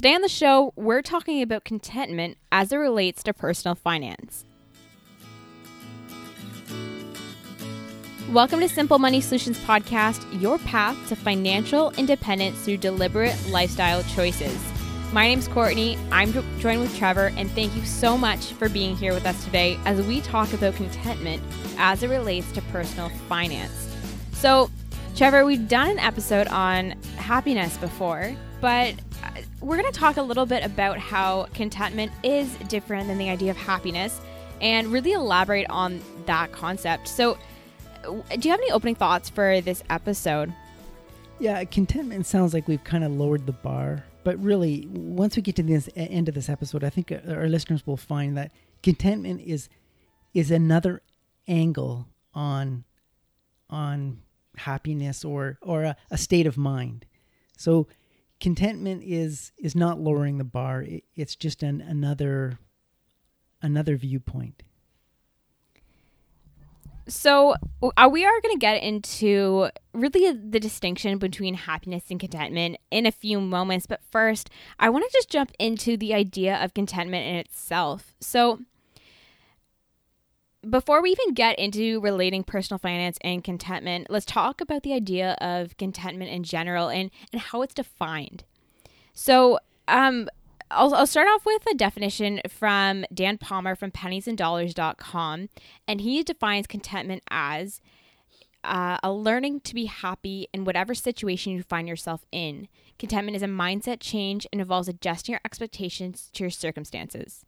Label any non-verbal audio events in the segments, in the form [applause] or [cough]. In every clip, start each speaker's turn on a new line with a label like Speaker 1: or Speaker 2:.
Speaker 1: Today on the show, we're talking about contentment as it relates to personal finance. Welcome to Simple Money Solutions Podcast, your path to financial independence through deliberate lifestyle choices. My name's Courtney. I'm joined with Trevor, and thank you so much for being here with us today as we talk about contentment as it relates to personal finance. So, Trevor, we've done an episode on happiness before, but we're going to talk a little bit about how contentment is different than the idea of happiness and really elaborate on that concept. So, do you have any opening thoughts for this episode?
Speaker 2: Yeah, contentment sounds like we've kind of lowered the bar, but really, once we get to the end of this episode, I think uh, our listeners will find that contentment is is another angle on on happiness or or a, a state of mind. So, contentment is is not lowering the bar; it, it's just an another another viewpoint.
Speaker 1: So, we are going to get into really the distinction between happiness and contentment in a few moments. But first, I want to just jump into the idea of contentment in itself. So, before we even get into relating personal finance and contentment, let's talk about the idea of contentment in general and, and how it's defined. So, um, I'll, I'll start off with a definition from Dan Palmer from penniesanddollars.com. And he defines contentment as uh, a learning to be happy in whatever situation you find yourself in. Contentment is a mindset change and involves adjusting your expectations to your circumstances.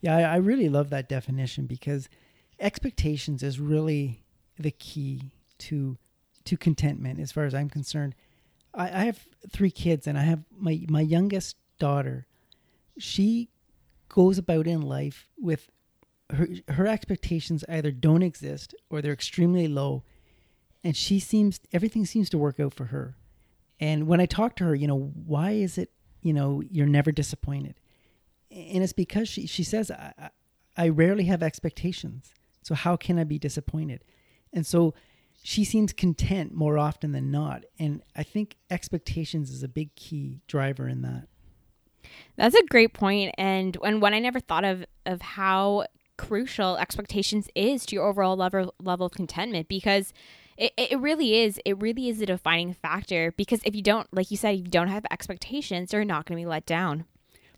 Speaker 2: Yeah, I, really love that definition because expectations is really the key to to contentment as far as I'm concerned. I, I have three kids and I have my, my youngest daughter, she goes about in life with her her expectations either don't exist or they're extremely low and she seems everything seems to work out for her. And when i talk to her you know why is it you know you're never disappointed and it's because she she says i, I rarely have expectations. So how can i be disappointed? And so she seems content more often than not. And i think expectations is a big key driver in that.
Speaker 1: That's a great point, and and one I never thought of of how crucial expectations is to your overall level level of contentment because it, it really is it really is a defining factor because if you don't like you said if you don't have expectations you're not going to be let down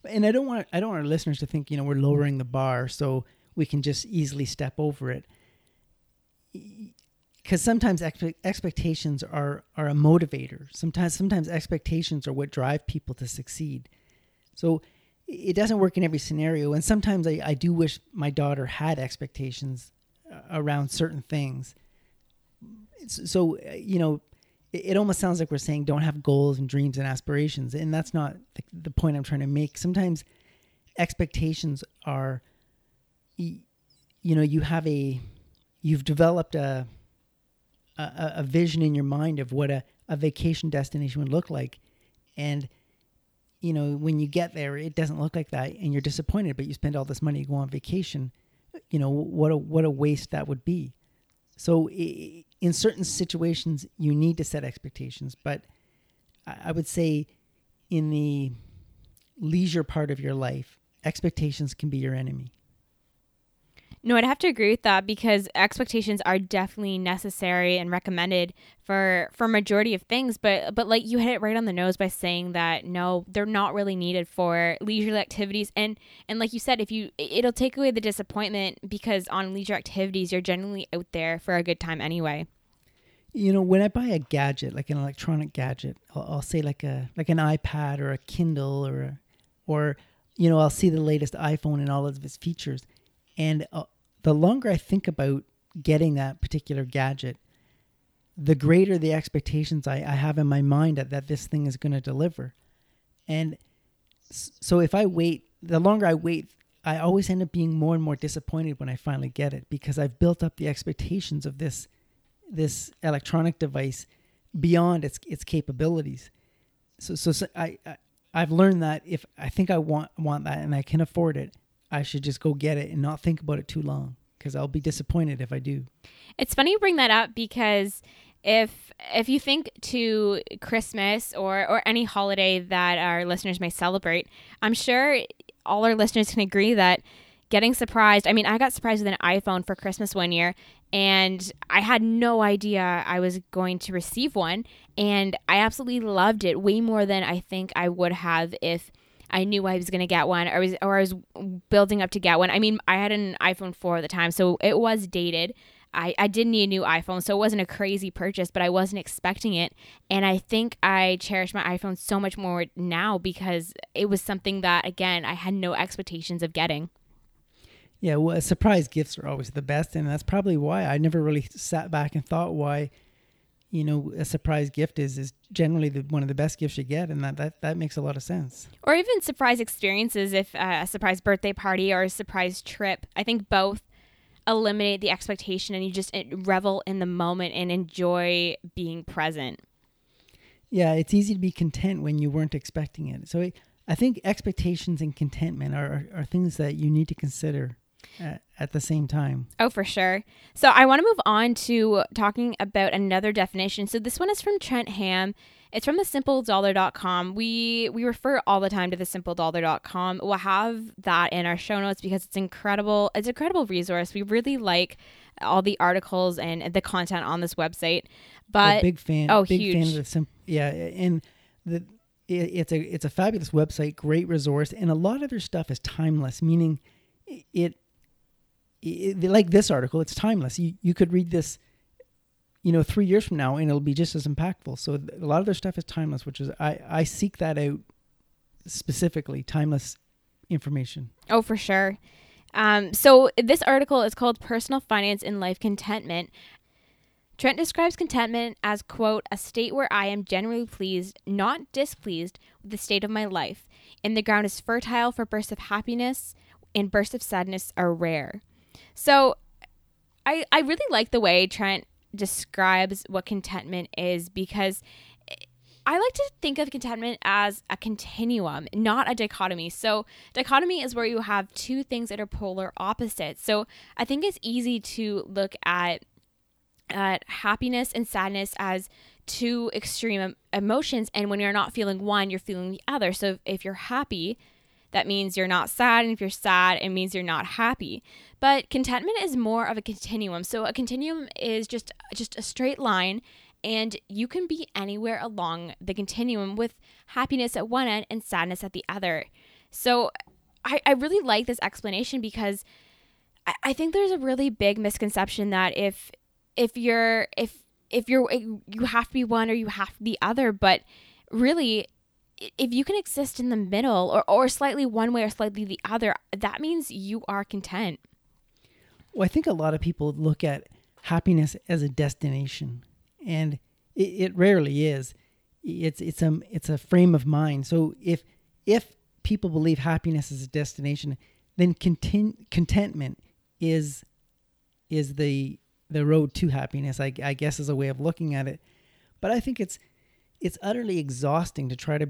Speaker 2: and i don't want i don't want our listeners to think you know we're lowering the bar so we can just easily step over it because sometimes expe- expectations are are a motivator sometimes sometimes expectations are what drive people to succeed so it doesn't work in every scenario. And sometimes I, I do wish my daughter had expectations uh, around certain things. So, uh, you know, it, it, almost sounds like we're saying don't have goals and dreams and aspirations. And that's not the, the point I'm trying to make. Sometimes expectations are, you know, you have a, you've developed a, a, a vision in your mind of what a, a vacation destination would look like. And you know, when you get there, it doesn't look like that, and you're disappointed. But you spend all this money to go on vacation. You know what a what a waste that would be. So in certain situations, you need to set expectations. But I would say, in the leisure part of your life, expectations can be your enemy.
Speaker 1: No, I'd have to agree with that because expectations are definitely necessary and recommended for for majority of things. But but like you hit it right on the nose by saying that no, they're not really needed for leisurely activities. And and like you said, if you it'll take away the disappointment because on leisure activities you're generally out there for a good time anyway.
Speaker 2: You know, when I buy a gadget like an electronic gadget, I'll, I'll say like a like an iPad or a Kindle or a, or you know I'll see the latest iPhone and all of its features and uh, the longer I think about getting that particular gadget, the greater the expectations I, I have in my mind that, that this thing is going to deliver. And so if I wait, the longer I wait, I always end up being more and more disappointed when I finally get it because I've built up the expectations of this this electronic device beyond its its capabilities. So so, so I, I I've learned that if I think I want want that and I can afford it, I should just go get it and not think about it too long because I'll be disappointed if I do.
Speaker 1: It's funny you bring that up because if if you think to Christmas or or any holiday that our listeners may celebrate, I'm sure all our listeners can agree that getting surprised. I mean, I got surprised with an iPhone for Christmas one year, and I had no idea I was going to receive one, and I absolutely loved it way more than I think I would have if I knew I was going to get one or was or I was building up to get one. I mean, I had an iPhone 4 at the time, so it was dated. I, I did need a new iPhone, so it wasn't a crazy purchase, but I wasn't expecting it. And I think I cherish my iPhone so much more now because it was something that, again, I had no expectations of getting.
Speaker 2: Yeah, well, surprise gifts are always the best, and that's probably why I never really sat back and thought why, you know, a surprise gift is is generally the, one of the best gifts you get, and that that that makes a lot of sense.
Speaker 1: Or even surprise experiences, if uh, a surprise birthday party or a surprise trip. I think both eliminate the expectation, and you just revel in the moment and enjoy being present.
Speaker 2: Yeah, it's easy to be content when you weren't expecting it. So I think expectations and contentment are, are, are things that you need to consider at, the same time.
Speaker 1: Oh, for sure. So I want to move on to talking about another definition. So this one is from Trent Hamm. It's from the simpledollar.com. We we refer all the time to the simpledollar.com. We'll have that in our show notes because it's incredible. It's an incredible resource. We really like all the articles and the content on this website. But
Speaker 2: a big fan.
Speaker 1: Oh,
Speaker 2: big
Speaker 1: huge.
Speaker 2: fan of the sim- yeah, and the it, it's a it's a fabulous website, great resource, and a lot of their stuff is timeless, meaning it like this article, it's timeless. You you could read this, you know, three years from now, and it'll be just as impactful. So a lot of their stuff is timeless, which is I I seek that out specifically, timeless information.
Speaker 1: Oh, for sure. Um, so this article is called "Personal Finance and Life Contentment." Trent describes contentment as, quote, a state where I am generally pleased, not displeased, with the state of my life, and the ground is fertile for bursts of happiness, and bursts of sadness are rare. So I I really like the way Trent describes what contentment is because I like to think of contentment as a continuum, not a dichotomy. So, dichotomy is where you have two things that are polar opposites. So, I think it's easy to look at at happiness and sadness as two extreme emotions and when you're not feeling one, you're feeling the other. So, if you're happy, that means you're not sad and if you're sad it means you're not happy. But contentment is more of a continuum. So a continuum is just just a straight line and you can be anywhere along the continuum with happiness at one end and sadness at the other. So i, I really like this explanation because I, I think there's a really big misconception that if if you're if if you're you have to be one or you have to be the other but really if you can exist in the middle or, or slightly one way or slightly the other, that means you are content.
Speaker 2: Well, I think a lot of people look at happiness as a destination, and it, it rarely is. It's it's a it's a frame of mind. So if if people believe happiness is a destination, then content, contentment is is the the road to happiness. I, I guess is a way of looking at it. But I think it's it's utterly exhausting to try to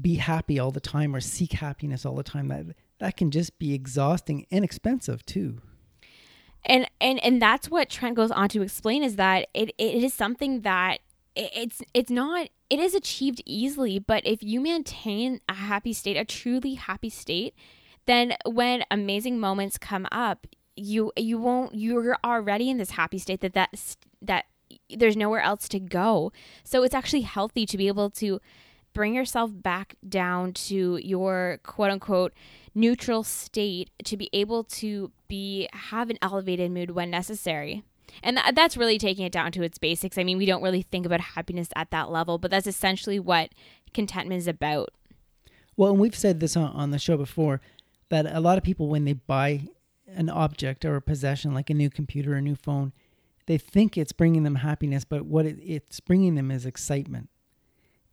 Speaker 2: be happy all the time or seek happiness all the time that that can just be exhausting and expensive too.
Speaker 1: And and and that's what trent goes on to explain is that it, it is something that it's it's not it is achieved easily but if you maintain a happy state a truly happy state then when amazing moments come up you you won't you're already in this happy state that that that there's nowhere else to go. So it's actually healthy to be able to bring yourself back down to your quote unquote neutral state to be able to be have an elevated mood when necessary. And th- that's really taking it down to its basics. I mean, we don't really think about happiness at that level, but that's essentially what contentment is about.
Speaker 2: Well, and we've said this on, on the show before that a lot of people, when they buy an object or a possession like a new computer or a new phone, they think it's bringing them happiness, but what it, it's bringing them is excitement.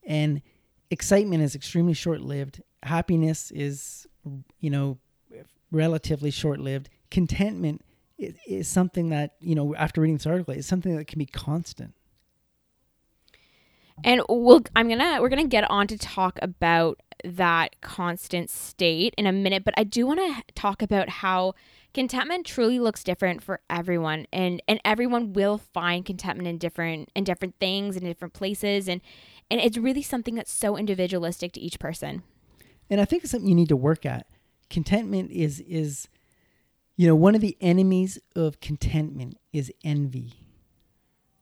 Speaker 2: And excitement is extremely short lived. Happiness is, you know, relatively short lived. Contentment is, is, something that, you know, after reading this article, is something that can be constant.
Speaker 1: And we'll, I'm gonna we're gonna get on to talk about that constant state in a minute, but I do want to talk about how contentment truly looks different for everyone and and everyone will find contentment in different in different things in different places and and it's really something that's so individualistic to each person.
Speaker 2: And I think it's something you need to work at. Contentment is is you know, one of the enemies of contentment is envy.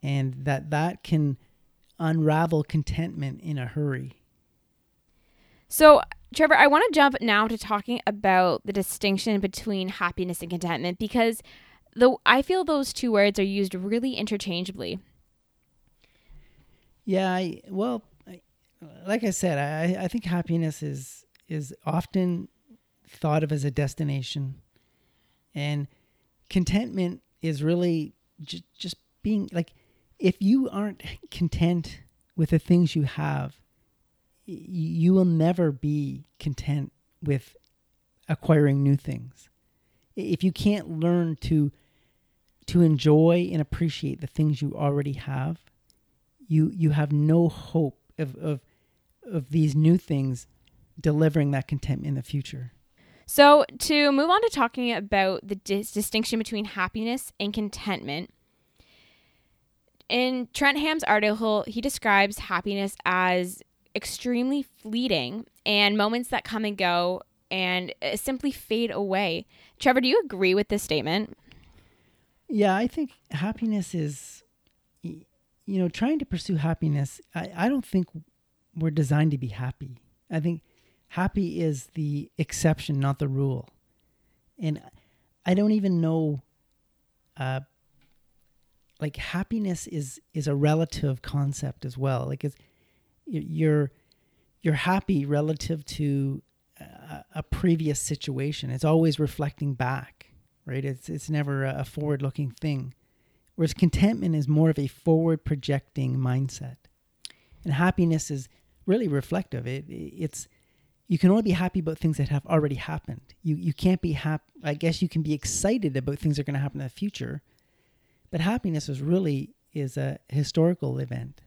Speaker 2: And that that can unravel contentment in a hurry.
Speaker 1: So, Trevor, I want to jump now to talking about the distinction between happiness and contentment because though I feel those two words are used really interchangeably.
Speaker 2: Yeah, I, well, I, like I said, I, I think happiness is is often thought of as a destination, and contentment is really j- just being like if you aren't content with the things you have, you will never be content with acquiring new things. If you can't learn to to enjoy and appreciate the things you already have, you you have no hope of of of these new things delivering that contentment in the future.
Speaker 1: So, to move on to talking about the dis- distinction between happiness and contentment, in Trent Hamm's article, he describes happiness as extremely fleeting and moments that come and go and uh, simply fade away. Trevor, do you agree with this statement?
Speaker 2: Yeah, I think happiness is, you know, trying to pursue happiness. I, I don't think we're designed to be happy. I think happy is the exception, not the rule. And I don't even know, uh, like happiness is is a relative concept as well. Like it's you're you're happy relative to a, a previous situation. It's always reflecting back, right? It's it's never a forward looking thing. Whereas contentment is more of a forward projecting mindset, and happiness is really reflective. It it's you can only be happy about things that have already happened. You you can't be happy. I guess you can be excited about things that are going to happen in the future, but happiness is really is a historical event.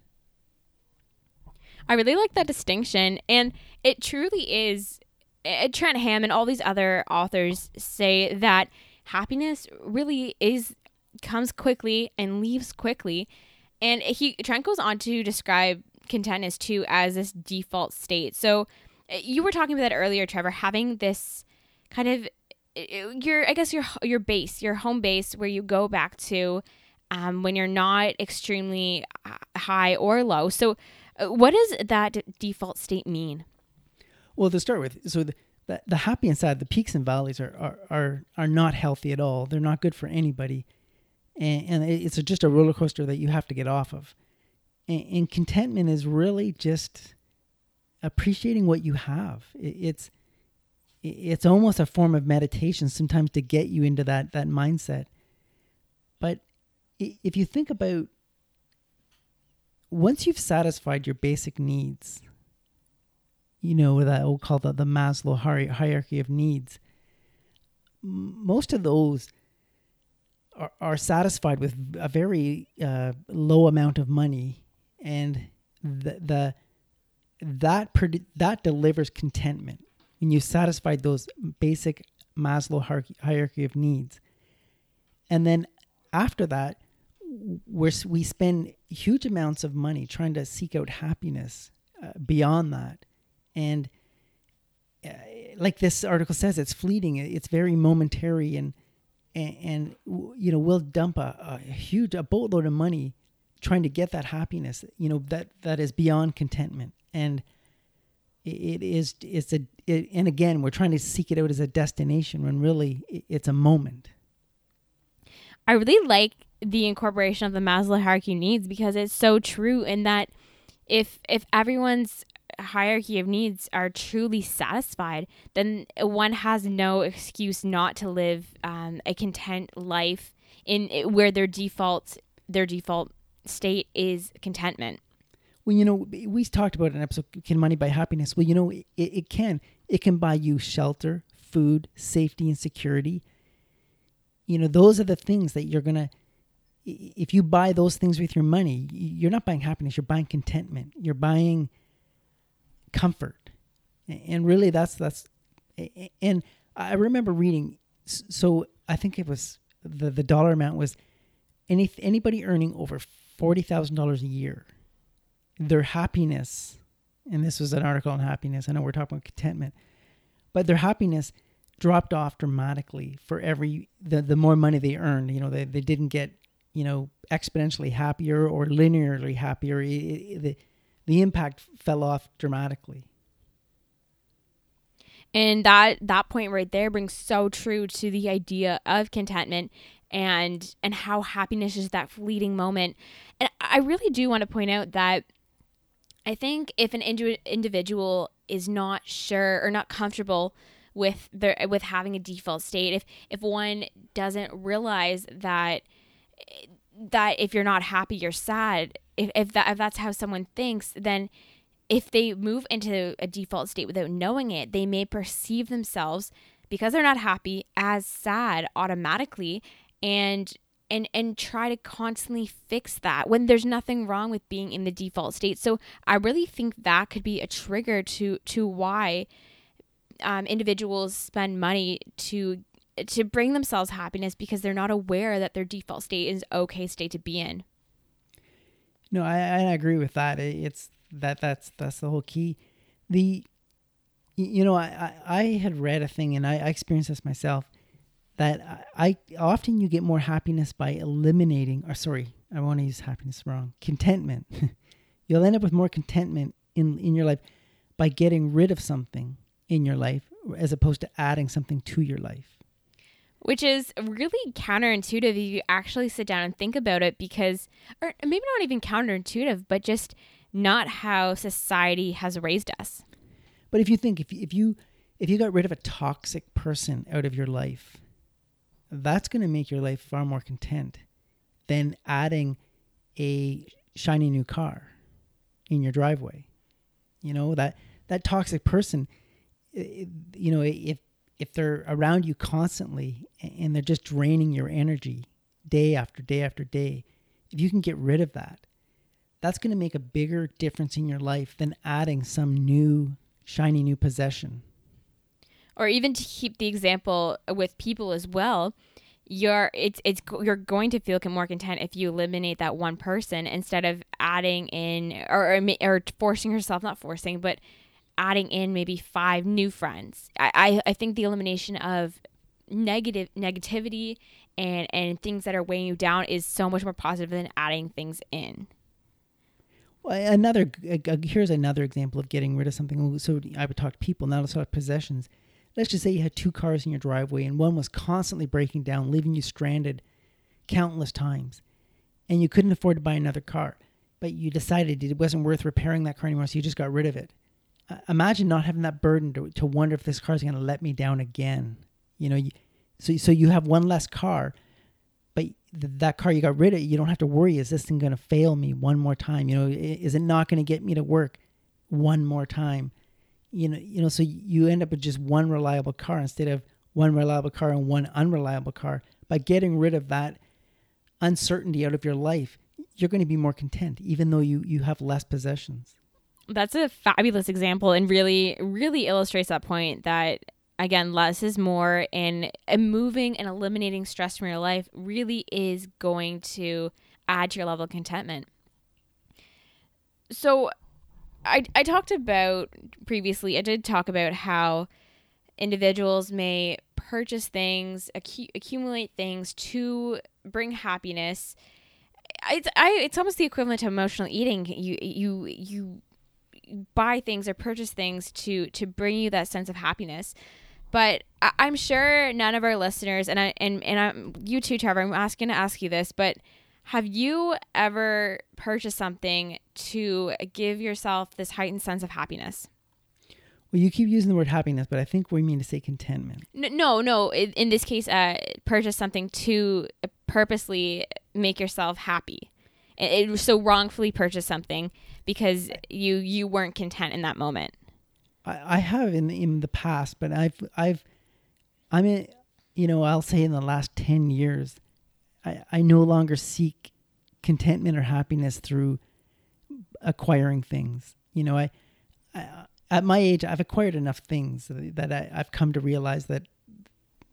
Speaker 1: I really like that distinction. And it truly is. Uh, Trent Hamm and all these other authors say that happiness really is comes quickly and leaves quickly. And he Trent goes on to describe contentness too as this default state. So uh, you were talking about that earlier, Trevor, having this kind of uh, your I guess your your base, your home base where you go back to um, when you're not extremely high or low. So what does that default state mean?
Speaker 2: Well, to start with, so the, the, the happy inside, the peaks and valleys are, are, are, are not healthy at all. They're not good for anybody. And, and it's just a roller coaster that you have to get off of. And, and contentment is really just appreciating what you have. It, it's, it's almost a form of meditation sometimes to get you into that, that mindset. But if you think about once you've satisfied your basic needs, you know that we'll call the, the Maslow hierarchy of needs. Most of those are, are satisfied with a very uh, low amount of money, and the, the that that delivers contentment when you've satisfied those basic Maslow hierarchy of needs, and then after that, we're, we spend huge amounts of money trying to seek out happiness uh, beyond that. And uh, like this article says, it's fleeting. It's very momentary, and and, and you know we'll dump a, a, huge a boatload of money trying to get that happiness. You know that that is beyond contentment, and it is it's a it, and again we're trying to seek it out as a destination when really it's a moment.
Speaker 1: I really like the incorporation of the Maslow hierarchy needs because it's so true in that if if everyone's hierarchy of needs are truly satisfied, then one has no excuse not to live um, a content life in where their default their default state is contentment.
Speaker 2: Well, you know, we talked about an episode, "Can Money Buy Happiness?" Well, you know, it, it can. It can buy you shelter, food, safety, and security. You know, those are the things that you're gonna if you buy those things with your money, you're not buying happiness, you're buying contentment. You're buying comfort. and really that's that's and I remember reading. So I think it was the the dollar amount was any anybody earning over forty thousand dollars a year, their happiness, and this was an article on happiness. I know we're talking about contentment, but their happiness dropped off dramatically for every the the more money they earned. You know, they they didn't get you know exponentially happier or linearly happier. It, it, the impact fell off dramatically.
Speaker 1: And that that point right there brings so true to the idea of contentment and and how happiness is that fleeting moment. And i really do want to point out that i think if an indi- individual is not sure or not comfortable with their with having a default state if if one doesn't realize that that if you're not happy you're sad if if that if that's how someone thinks then if they move into a default state without knowing it, they may perceive themselves because they're not happy as sad automatically and and and try to constantly fix that when there's nothing wrong with being in the default state. So I really think that could be a trigger to to why um, individuals spend money to to bring themselves happiness because they're not aware that their default state is okay state to be in.
Speaker 2: No, I, I agree with that. It's that that's that's the whole key. The you know I I, I had read a thing and I, I experienced this myself that I, I often you get more happiness by eliminating or sorry I want to use happiness wrong contentment. [laughs] You'll end up with more contentment in in your life by getting rid of something in your life as opposed to adding something to your life
Speaker 1: which is really counterintuitive if you actually sit down and think about it because or maybe not even counterintuitive but just not how society has raised us.
Speaker 2: But if you think if if you if you got rid of a toxic person out of your life, that's going to make your life far more content than adding a shiny new car in your driveway. You know that that toxic person, eh, eh, you know, if if they're around you constantly and they're just draining your energy day after day after day, if you can get rid of that, that's going to make a bigger difference in your life than adding some new shiny new possession.
Speaker 1: Or even to keep the example with people as well you're it's it's you're going to feel more content if you eliminate that one person instead of adding in or or, or forcing yourself not forcing but adding in maybe five new friends I, I i think the elimination of negative negativity and and things that are weighing you down is so much more positive than adding things in well
Speaker 2: another here's another example of getting rid of something. So I would talk to people, not let's talk possessions. Let's just say you had two cars in your driveway, and one was constantly breaking down, leaving you stranded countless times, and you couldn't afford to buy another car, but you decided it wasn't worth repairing that car anymore, so you just got rid of it. Imagine not having that burden to, to wonder if this car is going to let me down again. You know, you, so so you have one less car th- that car you got rid of, you don't have to worry. Is this thing going to fail me one more time? You know, is it not going to get me to work one more time? You know, you know, so you end up with just one reliable car instead of one reliable car and one unreliable car. By getting rid of that uncertainty out of your life, you're going to be more content, even though you you have less possessions.
Speaker 1: That's a fabulous example, and really, really illustrates that point that again, less is more, and, moving and eliminating stress from your life really is going to add to your level of contentment. So, I, I talked about previously, I did talk about how individuals may purchase things, accu- accumulate things to bring happiness. It's I it's almost the equivalent to emotional eating. You you you buy things or purchase things to to bring you that sense of happiness. But I- am sure none of our listeners, and I and and I'm you too, Trevor. I'm asking to ask you this, but have you ever purchased something to give yourself this heightened sense of happiness?
Speaker 2: Well, you keep using the word happiness, but I think we mean to say contentment.
Speaker 1: No, no. In, in this case, uh, purchase something to purposely make yourself happy. It, it, so wrongfully purchase something because you you weren't content in that moment.
Speaker 2: I, I have in in the past, but I've I've I'm in you know I'll say in the last ten years, I I no longer seek contentment or happiness through acquiring things. You know I, I at my age, I've acquired enough things that I, I've come to realize that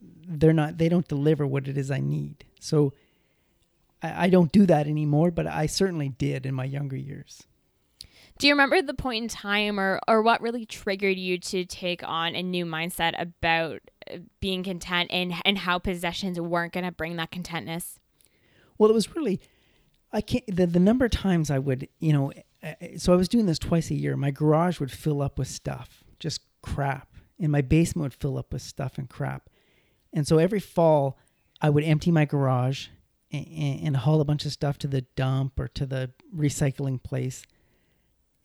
Speaker 2: they're not they don't deliver what it is I need. So I, I don't do that anymore, but I certainly did in my younger years.
Speaker 1: Do you remember the point in time or, or what really triggered you to take on a new mindset about uh, being content and, and how possessions weren't going to bring that contentness?
Speaker 2: Well, it was really, I can't, the, the number of times I would, you know, uh, so I was doing this twice a year. My garage would fill up with stuff, just crap. And my basement would fill up with stuff and crap. And so every fall, I would empty my garage and, and haul a bunch of stuff to the dump or to the recycling place.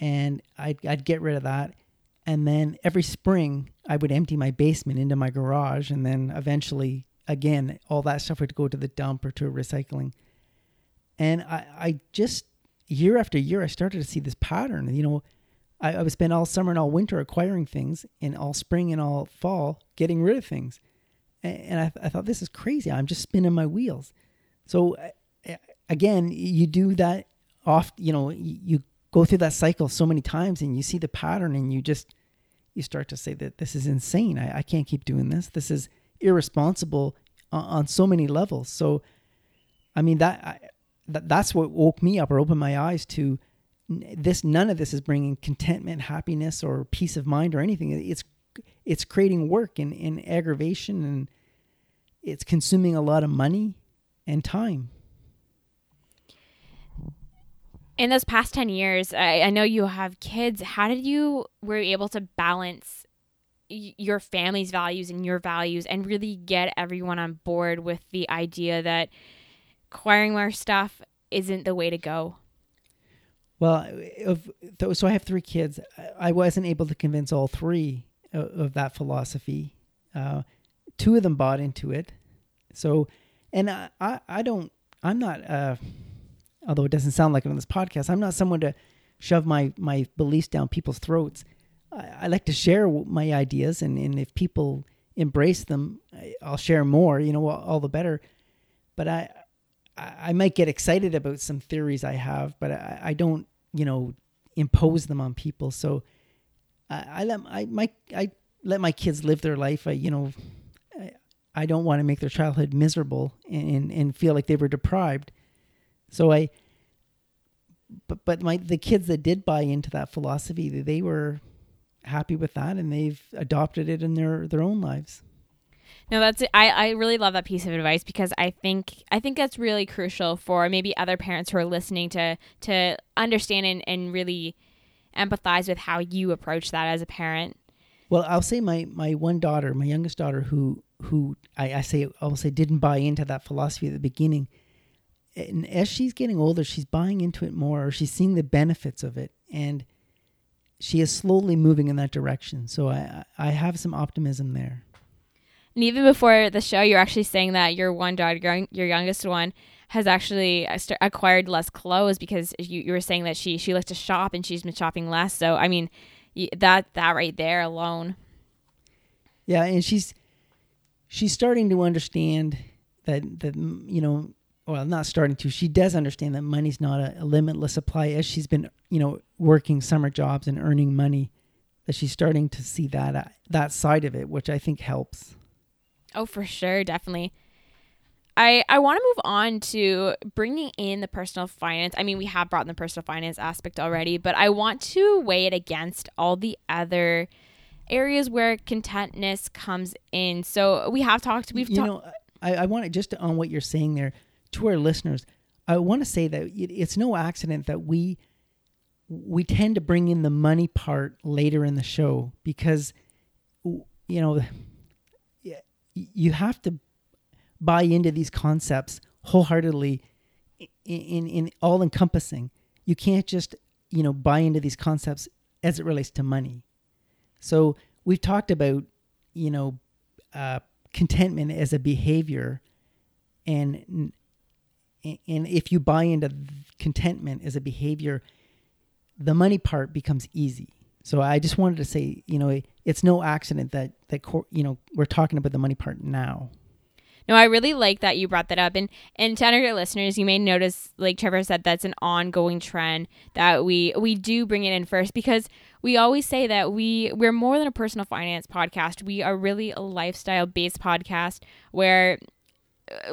Speaker 2: And I'd, I'd get rid of that. And then every spring, I would empty my basement into my garage. And then eventually, again, all that stuff would go to the dump or to recycling. And I, I just, year after year, I started to see this pattern. You know, I, I would spend all summer and all winter acquiring things, and all spring and all fall getting rid of things and I, I thought this is crazy. I'm just spinning my wheels. So again, you do that off. You know, you go through that cycle so many times, and you see the pattern, and you just you start to say that this is insane. I, I can't keep doing this. This is irresponsible on, on so many levels. So, I mean that, I, that that's what woke me up or opened my eyes to this. None of this is bringing contentment, happiness, or peace of mind or anything. It's it's creating work and, and aggravation and it's consuming a lot of money and time.
Speaker 1: In those past 10 years, I, I know you have kids. How did you were you able to balance y- your family's values and your values and really get everyone on board with the idea that acquiring more stuff isn't the way to go?
Speaker 2: Well, so I have three kids. I wasn't able to convince all three of that philosophy. Uh, two of them bought into it. So, and I, I, I don't, I'm not, uh, although it doesn't sound like it on this podcast, I'm not someone to shove my, my beliefs down people's throats. I, I like to share my ideas, and, and if people embrace them, I'll share more, you know, all, the better. But I, I might get excited about some theories I have, but I, I don't, you know, impose them on people. So, I, I let I my I let my kids live their life. I you know I, I don't want to make their childhood miserable and, and feel like they were deprived. So I but but my the kids that did buy into that philosophy, they were happy with that and they've adopted it in their their own lives.
Speaker 1: No, that's I I really love that piece of advice because I think I think that's really crucial for maybe other parents who are listening to to understand and, and really empathize with how you approach that as a parent?
Speaker 2: Well, I'll say my my one daughter, my youngest daughter, who who I, I say I'll say didn't buy into that philosophy at the beginning. And as she's getting older, she's buying into it more, or she's seeing the benefits of it, and she is slowly moving in that direction. So I I have some optimism there.
Speaker 1: And even before the show, you're actually saying that your one daughter, your youngest one, has actually uh, acquired less clothes because you, you were saying that she she likes to shop and she's been shopping less. So I mean, that that right there alone.
Speaker 2: Yeah, and she's she's starting to understand that that you know, well, not starting to. She does understand that money's not a, a limitless supply as she's been you know working summer jobs and earning money. That she's starting to see that uh, that side of it, which I think helps.
Speaker 1: Oh, for sure, definitely. I, I want to move on to bringing in the personal finance. I mean, we have brought in the personal finance aspect already, but I want to weigh it against all the other areas where contentness comes in. So we have talked. We've
Speaker 2: you ta- know, I, I want to just on what you're saying there to our listeners. I want to say that it's no accident that we we tend to bring in the money part later in the show because you know you have to buy into these concepts wholeheartedly in, in, in all encompassing. You can't just, you know, buy into these concepts as it relates to money. So we've talked about, you know, uh, contentment as a behavior and and if you buy into contentment as a behavior the money part becomes easy so i just wanted to say you know it's no accident that that you know we're talking about the money part now
Speaker 1: No, I really like that you brought that up. And and to our listeners, you may notice, like Trevor said, that's an ongoing trend that we we do bring it in first because we always say that we we're more than a personal finance podcast. We are really a lifestyle based podcast where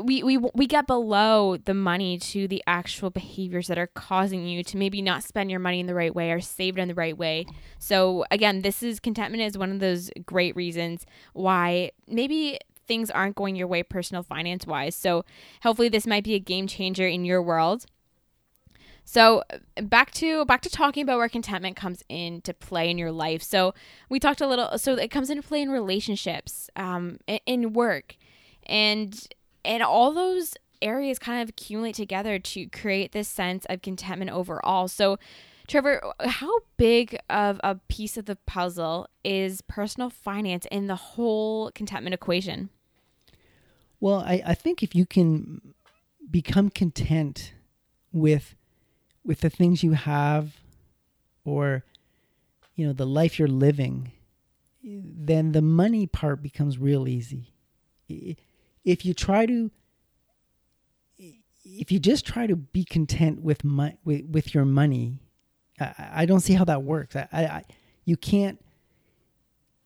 Speaker 1: we, we we get below the money to the actual behaviors that are causing you to maybe not spend your money in the right way or save it in the right way. So again, this is contentment is one of those great reasons why maybe things aren't going your way personal finance wise. So hopefully this might be a game changer in your world. So back to back to talking about where contentment comes into play in your life. So we talked a little. So it comes into play in relationships, um, in work, and and all those areas kind of accumulate together to create this sense of contentment overall. So Trevor, how big of a piece of the puzzle is personal finance in the whole contentment equation?
Speaker 2: Well, I, I think if you can become content with with the things you have or you know the life you're living then the money part becomes real easy if you try to if you just try to be content with my with, with your money I, I don't see how that works. I, I you can't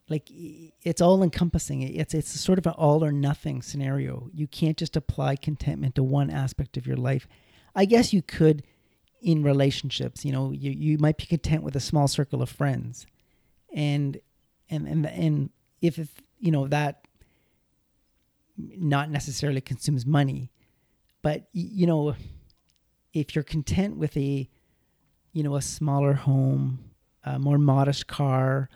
Speaker 2: like it's all encompassing. It's it's sort of an all or nothing scenario. You can't just apply contentment to one aspect of your life. I guess you could in relationships you know you, you might be content with a small circle of friends. And and and and if, if you know that not necessarily consumes money but you know if you're content with a you know a smaller home a more modest car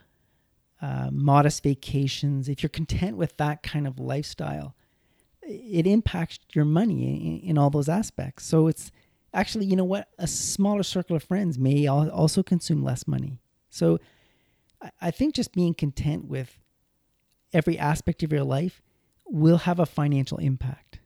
Speaker 2: uh, modest vacations, if you're content with that kind of lifestyle, it impacts your money in, in, all those aspects. So it's actually, you know what, a smaller circle of friends may also consume less money. So I think just being content with every aspect of your life will have a financial impact.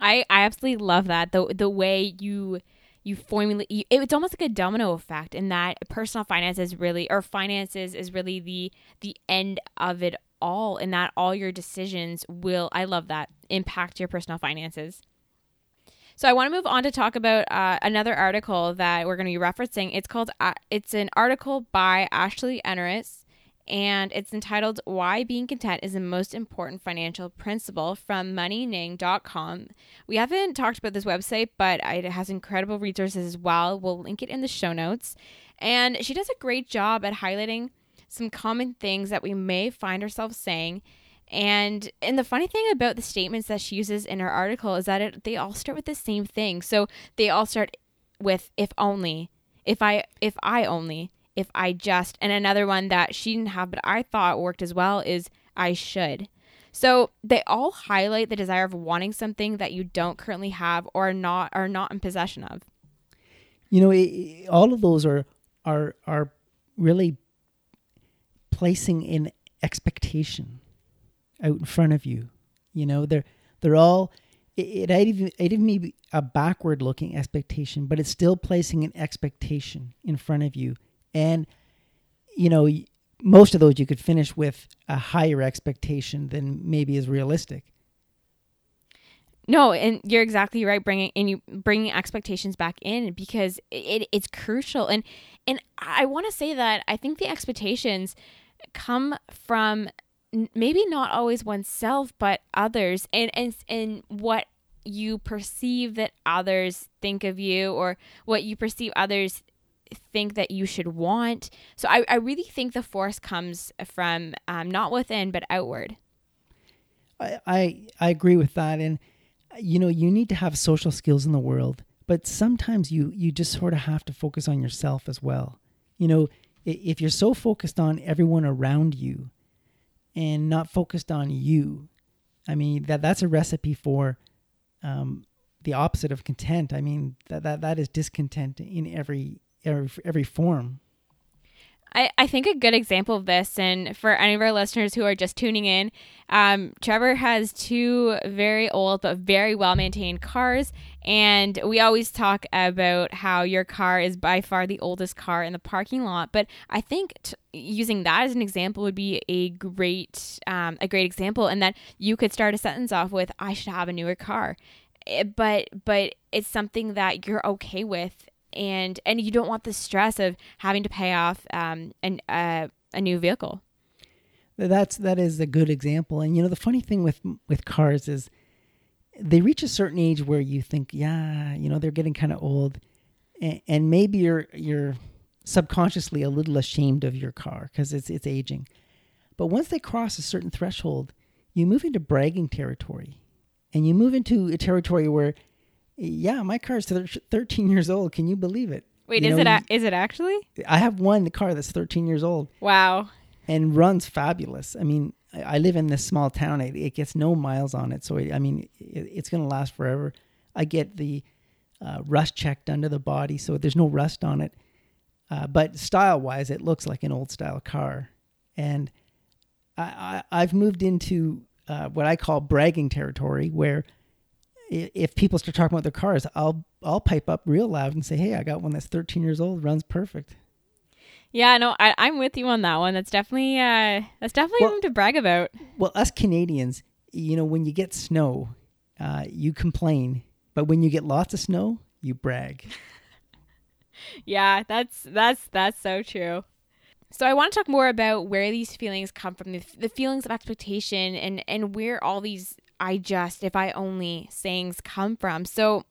Speaker 1: I, I absolutely love that. The the way you you formulate you, it's almost like a domino effect in that personal finance is really or finances is really the the end of it all and that all your decisions will i love that impact your personal finances so i want to move on to talk about uh, another article that we're going to be referencing it's called uh, it's an article by ashley Eneriz and it's entitled Why Being Content is the Most Important Financial Principle from moneyning.com. We haven't talked about this website, but it has incredible resources as well. We'll link it in the show notes. And she does a great job at highlighting some common things that we may find ourselves saying. And and the funny thing about the statements that she uses in her article is that it, they all start with the same thing. So they all start with if only, if I if I only, if I just, and another one that she didn't have, but I thought worked as well is I should. So they all highlight the desire of wanting something that you don't currently have or not are not in possession of.
Speaker 2: You know, it, all of those are are are really placing an expectation out in front of you. You know, they're they're all it, it even it even be a backward looking expectation, but it's still placing an expectation in front of you and, you know, most of those you could finish with a higher expectation than maybe is realistic.
Speaker 1: No, and you're exactly right. Bringing and you bringing expectations back in because it, it's crucial. And and I want to say that I think the expectations come from maybe not always oneself, but others, and and and what you perceive that others think of you, or what you perceive others think that you should want. So I, I really think the force comes from um, not within, but outward.
Speaker 2: I, I, I agree with that. And, you know, you need to have social skills in the world, but sometimes you, you just sort of have to focus on yourself as well. You know, if you're so focused on everyone around you and not focused on you, I mean, that that's a recipe for um, the opposite of content. I mean, that, that, that is discontent in every every, every form.
Speaker 1: I, I think a good example of this, and for any of our listeners who are just tuning in, um, Trevor has two very old but very well maintained cars. And we always talk about how your car is by far the oldest car in the parking lot. But I think t- using that as an example would be a great, um, a great example, and that you could start a sentence off with, "I should have a newer car," eh, but but it's something that you're okay with and and you don't want the stress of having to pay off um, an, uh, a new vehicle.
Speaker 2: That's that is a good example. And you know the funny thing with with cars is they reach a certain age where you think, yeah, you know, they're getting kind of old, and, and, maybe you're you're subconsciously a little ashamed of your car because it's it's aging. But once they cross a certain threshold, you move into bragging territory, and you move into a territory where yeah, my car's 13 years old. Can you believe it?
Speaker 1: Wait,
Speaker 2: you
Speaker 1: is know, it a- is it actually?
Speaker 2: I have one car that's 13 years old.
Speaker 1: Wow.
Speaker 2: And runs fabulous. I mean, I live in this small town. It, it gets no miles on it, so it, I mean, it, it's going to last forever. I get the uh, rust checked under the body, so there's no rust on it. Uh, but style-wise, it looks like an old-style car, and I, I, have moved into uh, what I call bragging territory, where if people start talking about their cars, I'll I'll pipe up real loud and say, "Hey, I got one that's 13 years old, runs perfect."
Speaker 1: Yeah, no, I, I'm with you on that one. That's definitely uh, that's definitely well, to brag about.
Speaker 2: Well, us Canadians, you know, when you get snow, uh, you complain, but when you get lots of snow, you brag. [laughs]
Speaker 1: yeah, that's that's that's so true. So I want to talk more about where these feelings come from, the, the feelings of expectation, and and where all these I just, if I only sayings come from. So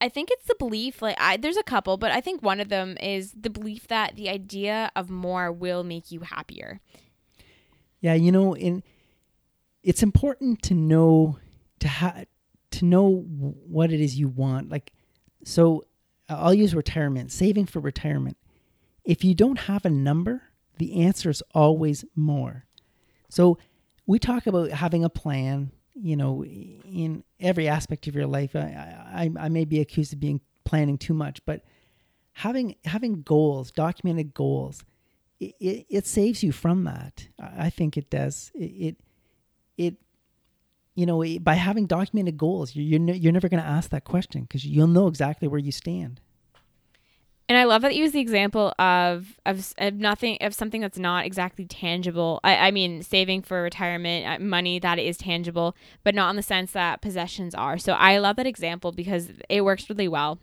Speaker 1: I think it's the belief, like, I, there's a couple, but I think one of them is the belief that the idea of more will make you happier.
Speaker 2: Yeah, you know, in it's important to know to have to know what it is you want. Like, so uh, I'll use retirement, saving for retirement. If you don't have a number, the answer is always more. So we talk about having a plan, you know, in every aspect of your life. I, I, I may be accused of being planning too much, but having having goals, documented goals, it, it, it saves you from that. I think it does. It it, it you know, by having documented goals, you're you're, you're never going to ask that question because you'll know exactly where you stand.
Speaker 1: And I love that you use the example of, of of nothing of something that's not exactly tangible. I, I mean, saving for retirement, uh, money that is tangible, but not in the sense that possessions are. So I love that example because it works really well.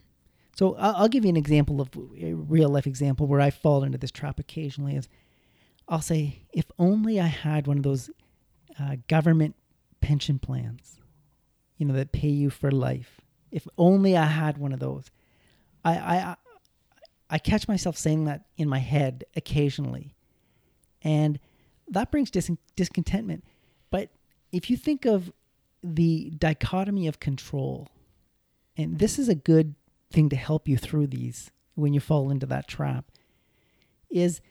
Speaker 2: So I'll, give you an example of a real life example where I fall into this trap occasionally. Is I'll say, if only I had one of those uh, government pension plans, you know, that pay you for life. If only I had one of those. I, I I catch myself saying that in my head occasionally. And that brings dis- discontentment. But if you think of the dichotomy of control, and this is a good thing to help you through these when you fall into that trap, is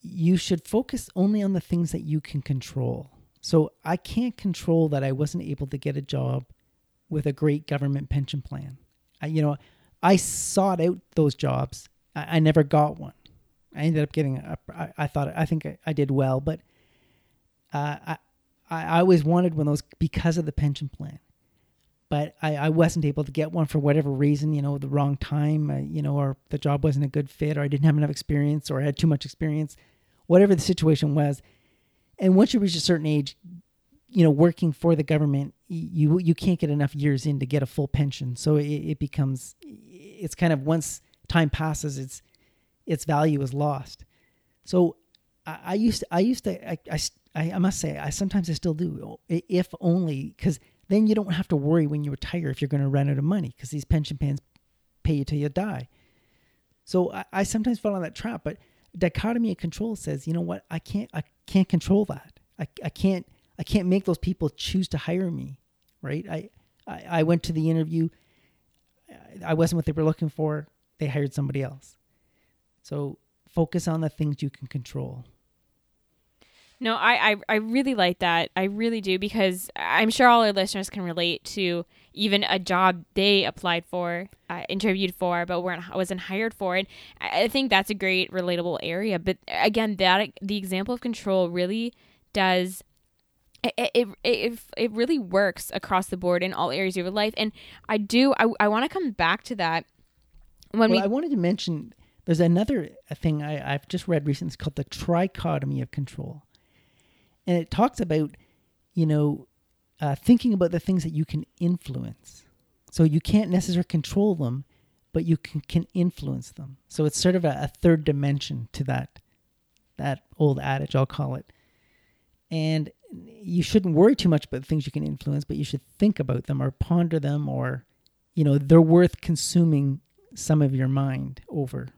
Speaker 2: you should focus only on the things that you can control. So I can't control that I wasn't able to get a job with a great government pension plan. I, you know, I sought out those jobs. I, I never got one. I ended up getting. A, I, I thought I think I, I did well, but uh, I I always wanted one of those because of the pension plan. But I, I wasn't able to get one for whatever reason, you know, the wrong time, uh, you know, or the job wasn't a good fit, or I didn't have enough experience, or I had too much experience, whatever the situation was. And once you reach a certain age, you know, working for the government, you you can't get enough years in to get a full pension. So it, it becomes, it's kind of once time passes, its its value is lost. So I, I used to, I used to I, I I must say I sometimes I still do if only because then you don't have to worry when you retire if you're going to run out of money because these pension plans pay you till you die. So I, I sometimes fall on that trap, but dichotomy of control says, you know what, I can't I can't control that. I, I can't I can't make those people choose to hire me, right? I, I, I went to the interview. I wasn't what they were looking for. They hired somebody else. So focus on the things you can control.
Speaker 1: No, I, I, I really like that. I really do because I'm sure all our listeners can relate to even a job they applied for, uh, interviewed for, but weren't wasn't hired for. And I think that's a great relatable area. But again, that the example of control really does. It, it, it, it really works across the board in all areas of your life. And I do, I, I want to come back to that.
Speaker 2: When well, we, I wanted to mention there's another thing I, I've just read recently. It's called the trichotomy of control and it talks about you know uh, thinking about the things that you can influence so you can't necessarily control them but you can, can influence them so it's sort of a, a third dimension to that that old adage i'll call it and you shouldn't worry too much about things you can influence but you should think about them or ponder them or you know they're worth consuming some of your mind over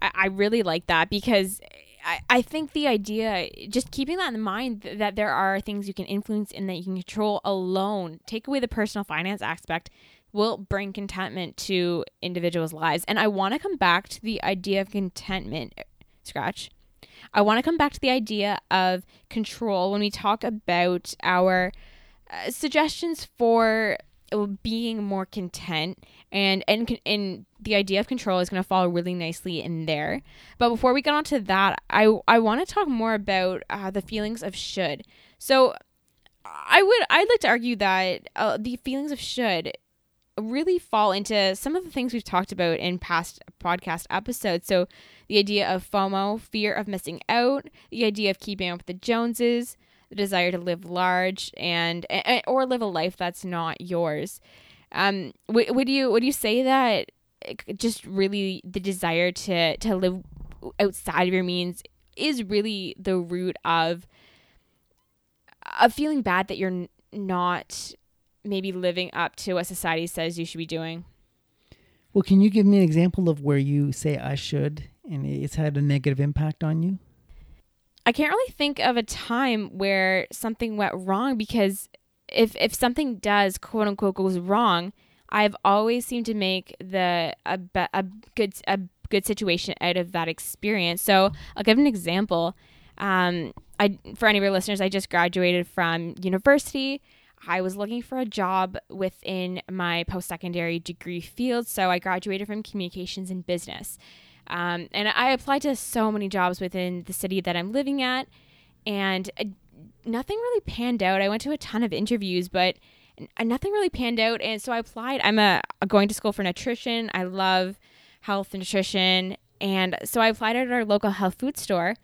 Speaker 1: I really like that because I, I think the idea, just keeping that in mind, that there are things you can influence and that you can control alone, take away the personal finance aspect, will bring contentment to individuals' lives. And I want to come back to the idea of contentment. Scratch. I want to come back to the idea of control when we talk about our uh, suggestions for being more content and and and the idea of control is going to fall really nicely in there. But before we get on to that, I I want to talk more about uh, the feelings of should. So I would I'd like to argue that uh, the feelings of should really fall into some of the things we've talked about in past podcast episodes. So the idea of FOMO, fear of missing out, the idea of keeping up with the Joneses, the desire to live large and, and or live a life that's not yours. Um, would, would you would you say that just really the desire to to live outside of your means is really the root of of feeling bad that you're not maybe living up to what society says you should be doing?
Speaker 2: Well, can you give me an example of where you say I should and it's had a negative impact on you?
Speaker 1: I can't really think of a time where something went wrong because if if something does quote unquote goes wrong, I've always seemed to make the a, a good a good situation out of that experience. So I'll give an example. Um, I for any of your listeners, I just graduated from university. I was looking for a job within my post secondary degree field, so I graduated from communications and business. Um, and I applied to so many jobs within the city that I'm living at, and uh, nothing really panned out. I went to a ton of interviews, but nothing really panned out. And so I applied. I'm a going to school for nutrition. I love health and nutrition, and so I applied at our local health food store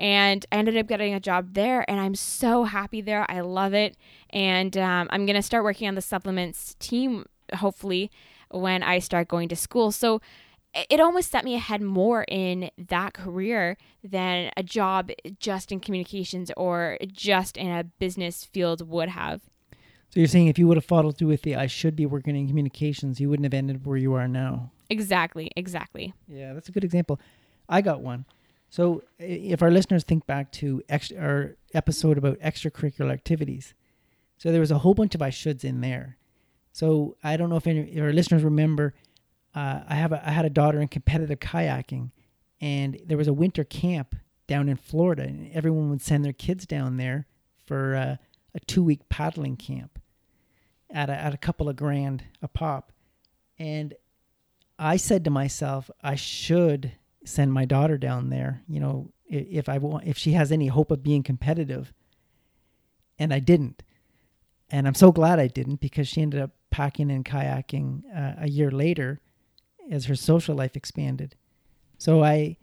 Speaker 1: and I ended up getting a job there, and I'm so happy there. I love it, and um, I'm gonna start working on the supplements team hopefully when I start going to school. So it almost set me ahead more in that career than a job just in communications or just in a business field would have.
Speaker 2: So you're saying if you would have followed through with the I should be working in communications, you wouldn't have ended where you are now.
Speaker 1: Exactly, exactly.
Speaker 2: Yeah, that's a good example. I got one. So if our listeners think back to our episode about extracurricular activities, so there was a whole bunch of I shoulds in there. So I don't know if any of our listeners remember uh, I have a, I had a daughter in competitive kayaking, and there was a winter camp down in Florida, and everyone would send their kids down there for uh, a two week paddling camp at a, at a couple of grand a pop, and I said to myself, I should send my daughter down there. You know, if I want, if she has any hope of being competitive, and I didn't, and I'm so glad I didn't because she ended up packing and kayaking uh, a year later as her social life expanded. So I,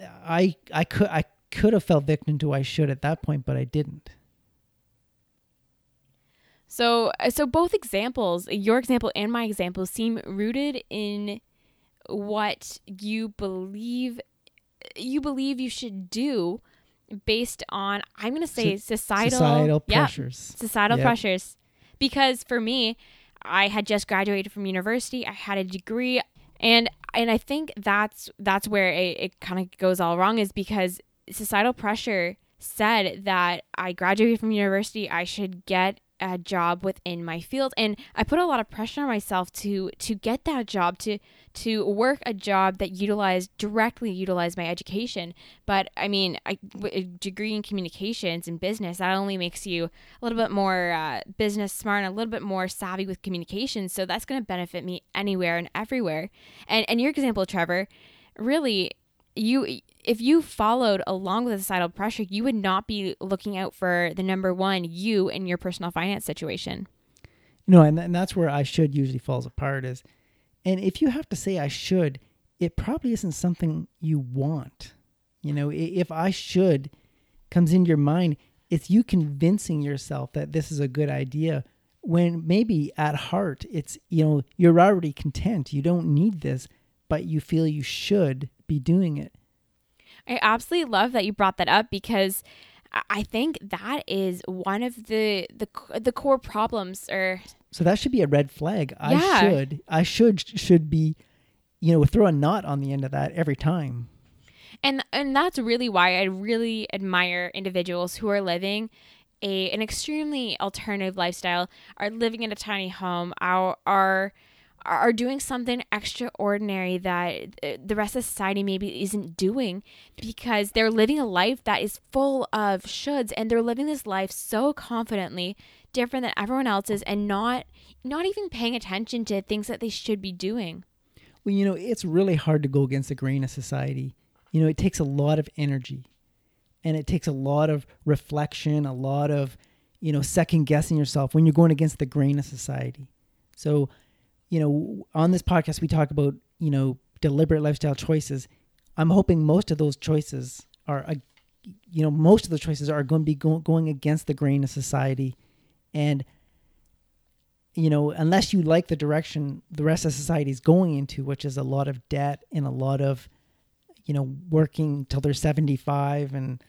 Speaker 2: I, I could, I could have felt victim to I should at that point, but I didn't.
Speaker 1: So, so both examples, your example and my example, seem rooted in what you believe you believe you should do based on I'm going to say societal
Speaker 2: societal pressures.
Speaker 1: Societal yep. pressures. Because for me, I had just graduated from university. I had a degree, and and I think that's that's where it, it kind of goes all wrong is because societal pressure said that I graduated from university. I should get a job within my field and I put a lot of pressure on myself to to get that job to to work a job that utilized directly utilized my education. But I mean I, a degree in communications and business that only makes you a little bit more uh, business smart and a little bit more savvy with communications so that's going to benefit me anywhere and everywhere. And and your example Trevor really you if you followed along with the societal pressure, you would not be looking out for the number one, you in your personal finance situation.
Speaker 2: No, and, and that's where I should usually falls apart is, and if you have to say I should, it probably isn't something you want. You know, if I should comes into your mind, it's you convincing yourself that this is a good idea when maybe at heart it's, you know, you're already content. You don't need this, but you feel you should be doing it.
Speaker 1: I absolutely love that you brought that up because I think that is one of the the the core problems or
Speaker 2: so that should be a red flag. I yeah. should I should should be you know throw a knot on the end of that every time.
Speaker 1: And and that's really why I really admire individuals who are living a an extremely alternative lifestyle, are living in a tiny home, are are are doing something extraordinary that uh, the rest of society maybe isn't doing because they're living a life that is full of shoulds and they're living this life so confidently different than everyone else's and not not even paying attention to things that they should be doing.
Speaker 2: Well you know it's really hard to go against the grain of society. You know it takes a lot of energy and it takes a lot of reflection a lot of you know second guessing yourself when you're going against the grain of society. So you know, on this podcast we talk about, you know, deliberate lifestyle choices. I'm hoping most of those choices are, you know, most of the choices are going to be go- going against the grain of society, and you know, unless you like the direction the rest of society is going into, which is a lot of debt and a lot of, you know, working till they're 75 and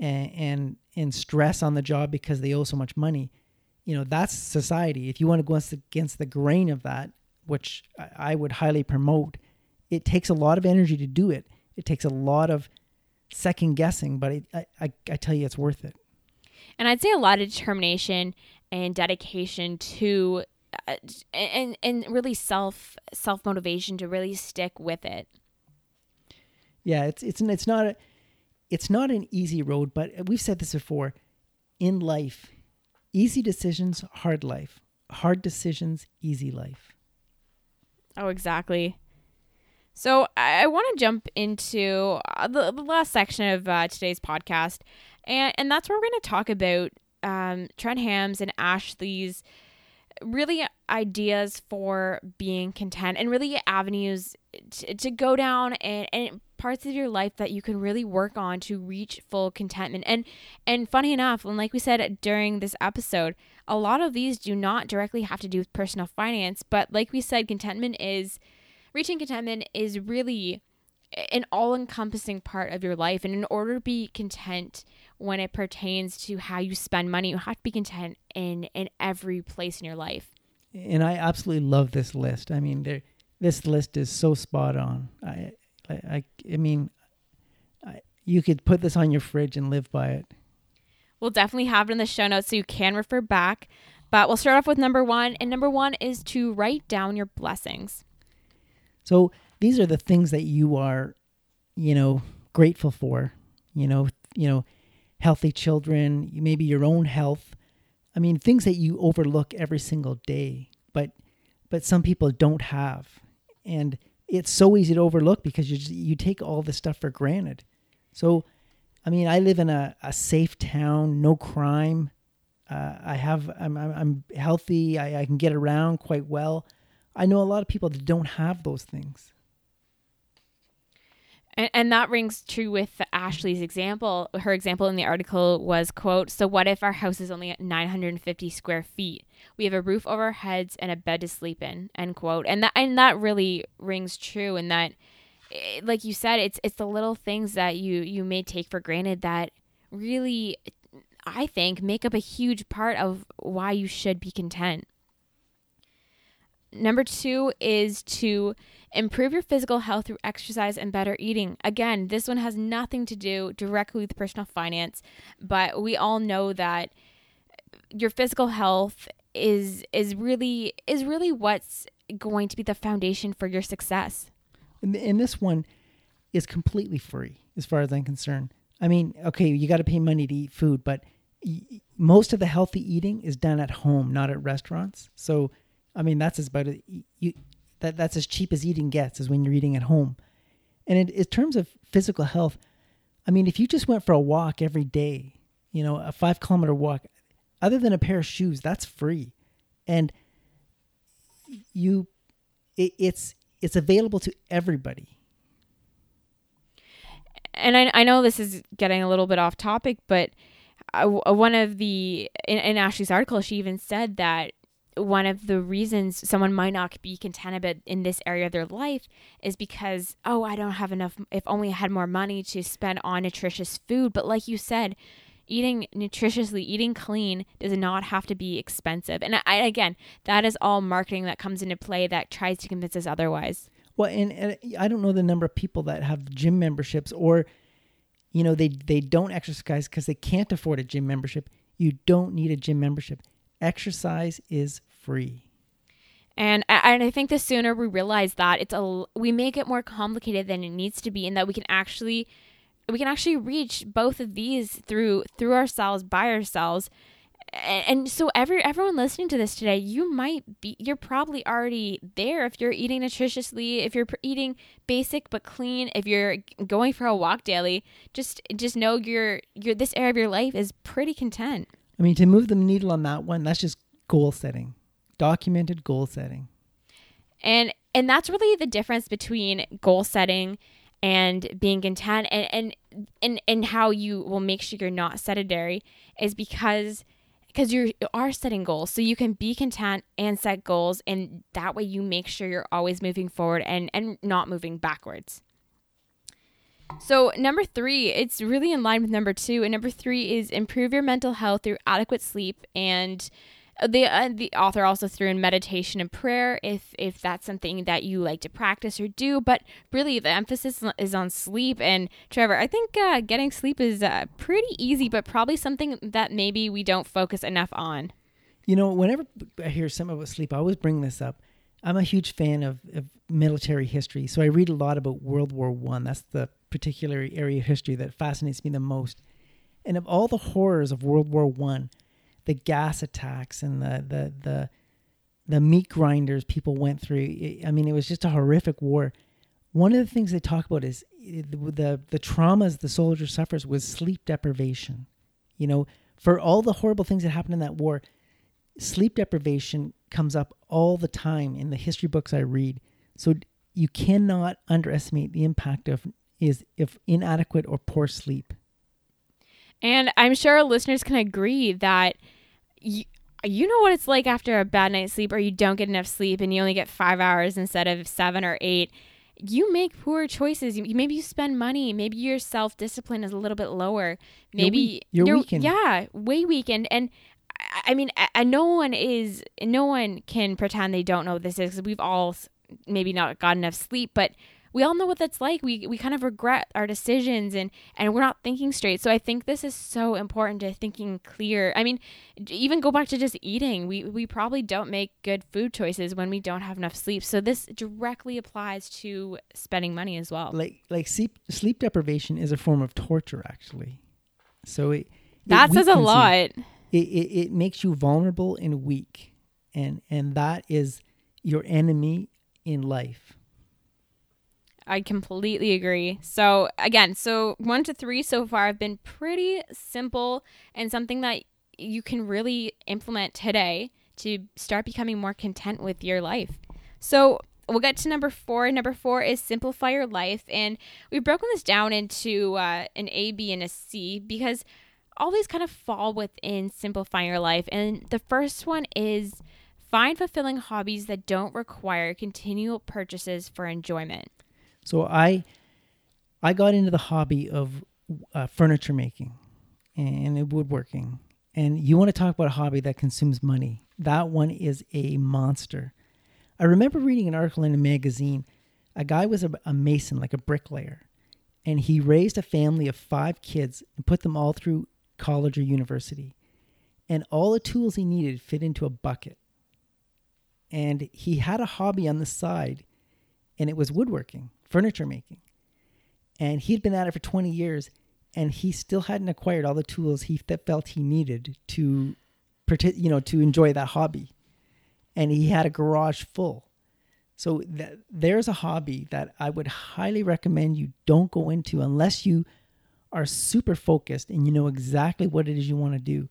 Speaker 2: and and, and stress on the job because they owe so much money you know that's society. If you want to go against the grain of that which i would highly promote it takes a lot of energy to do it. It takes a lot of second guessing but it, I, I, I tell you it's worth it.
Speaker 1: And i'd say a lot of determination and dedication to uh, and and really self self motivation to really stick with it.
Speaker 2: Yeah it's it's it's not a, it's not an easy road but we've said this before. In life Easy decisions, hard life. Hard decisions, easy life.
Speaker 1: Oh, exactly. So I, I want to jump into uh, the, the, last section of uh, today's podcast, and and that's where we're going to talk about um, Trent Hamm's and Ashley's really ideas for being content and really avenues to, to go down and, and parts of your life that you can really work on to reach full contentment. And and funny enough, and like we said during this episode, a lot of these do not directly have to do with personal finance, but like we said, contentment is reaching contentment is really an all-encompassing part of your life. And in order to be content when it pertains to how you spend money you have to be content in in every place in your life.
Speaker 2: And i absolutely love this list. I mean there this list is so spot on. I I, I, I mean, I, you could put this on your fridge and live by it.
Speaker 1: We'll definitely have it in the show notes so you can refer back. But we'll start off with number one. And number one is to write down your blessings.
Speaker 2: So these are the things that you are, you know, grateful for. You know, you know, healthy children, maybe your own health. I mean, things that you overlook every single day, but but some people don't have. And it's so easy to overlook because you just, you take all this stuff for granted. So, I mean, I live in a, a safe town, no crime. Uh, I have I'm I'm healthy. I, I can get around quite well. I know a lot of people that don't have those things.
Speaker 1: And, and that rings true with Ashley's example. Her example in the article was, quote, So what if our house is only 950 square feet? We have a roof over our heads and a bed to sleep in, end quote. And that, and that really rings true in that, eh, like you said, it's, it's the little things that you, you may take for granted that really, I think, make up a huge part of why you should be content. Number two is to improve your physical health through exercise and better eating. Again, this one has nothing to do directly with personal finance, but we all know that your physical health is is really is really what's going to be the foundation for your success.
Speaker 2: And, and this one is completely free as far as I'm concerned. I mean, okay, you got to pay money to eat food, but most of the healthy eating is done at home, not at restaurants. So, I mean, that's as about a, you that that's as cheap as eating gets is when you're eating at home. And in, in terms of physical health, I mean, if you just went for a walk every day, you know, a five kilometer walk, other than a pair of shoes, that's free, and you, it, it's it's available to everybody.
Speaker 1: And I, I know this is getting a little bit off topic, but uh, one of the in, in Ashley's article, she even said that one of the reasons someone might not be content about in this area of their life is because oh i don't have enough if only i had more money to spend on nutritious food. But like you said eating nutritiously eating clean does not have to be expensive. And I, again that is all marketing that comes into play that tries to convince us otherwise.
Speaker 2: Well and, and i don't know the number of people that have gym memberships or you know they they don't exercise because they can't afford a gym membership. You don't need a gym membership exercise is free.
Speaker 1: And and I think the sooner we realize that it's a we make it more complicated than it needs to be, and that we can actually we can actually reach both of these through through ourselves by ourselves. And, so every everyone listening to this today, you might be you're probably already there if you're eating nutritiously, if you're eating basic but clean, if you're going for a walk daily. Just just know your your this area of your life is pretty content.
Speaker 2: I mean, to move the needle on that one, that's just goal setting, documented goal setting.
Speaker 1: And and that's really the difference between goal setting and being content and and and, and how you will make sure you're not sedentary is because because you are setting goals so you can be content and set goals and that way you make sure you're always moving forward and and not moving backwards so, number three, it's really in line with number two. And number three is improve your mental health through adequate sleep. And the uh, the author also threw in meditation and prayer if if that's something that you like to practice or do. But really, the emphasis is on sleep. And Trevor, I think uh, getting sleep is uh, pretty easy, but probably something that maybe we don't focus enough on.
Speaker 2: You know, whenever I hear something about sleep, I always bring this up. I'm a huge fan of, of military history, so I read a lot about World War One. That's the particular area of history that fascinates me the most. And of all the horrors of World War One, the gas attacks and the the the the meat grinders people went through. I mean, it was just a horrific war. One of the things they talk about is eh, the the, the traumas the soldier suffers was sleep deprivation. You know, for all the horrible things that happened in that war, sleep deprivation comes up all the time in the history books I read. So you cannot underestimate the impact of is if inadequate or poor sleep.
Speaker 1: And I'm sure our listeners can agree that you, you know what it's like after a bad night's sleep or you don't get enough sleep and you only get five hours instead of seven or eight. You make poor choices. maybe you spend money. Maybe your self discipline is a little bit lower. Maybe
Speaker 2: you're, weak. you're,
Speaker 1: you're Yeah, way weakened. And I mean, I, no one is, no one can pretend they don't know what this is because we've all maybe not got enough sleep, but we all know what that's like. We we kind of regret our decisions and and we're not thinking straight. So I think this is so important to thinking clear. I mean, even go back to just eating. We we probably don't make good food choices when we don't have enough sleep. So this directly applies to spending money as well.
Speaker 2: Like like sleep sleep deprivation is a form of torture actually. So it
Speaker 1: that it says a lot.
Speaker 2: It, it it makes you vulnerable and weak. And and that is your enemy in life.
Speaker 1: I completely agree. So, again, so one to three so far have been pretty simple and something that you can really implement today to start becoming more content with your life. So, we'll get to number four. Number four is simplify your life. And we've broken this down into uh, an A, B, and a C because all these kind of fall within simplifying your life. And the first one is find fulfilling hobbies that don't require continual purchases for enjoyment.
Speaker 2: So I I got into the hobby of uh, furniture making and woodworking. And you want to talk about a hobby that consumes money? That one is a monster. I remember reading an article in a magazine. A guy was a, a mason, like a bricklayer, and he raised a family of five kids and put them all through college or university. and all the tools he needed fit into a bucket. And he had a hobby on the side, and it was woodworking, furniture making. And he'd been at it for 20 years, and he still hadn't acquired all the tools he felt he needed to, you know, to enjoy that hobby. And he had a garage full. So th- there's a hobby that I would highly recommend you don't go into unless you are super focused and you know exactly what it is you want to do.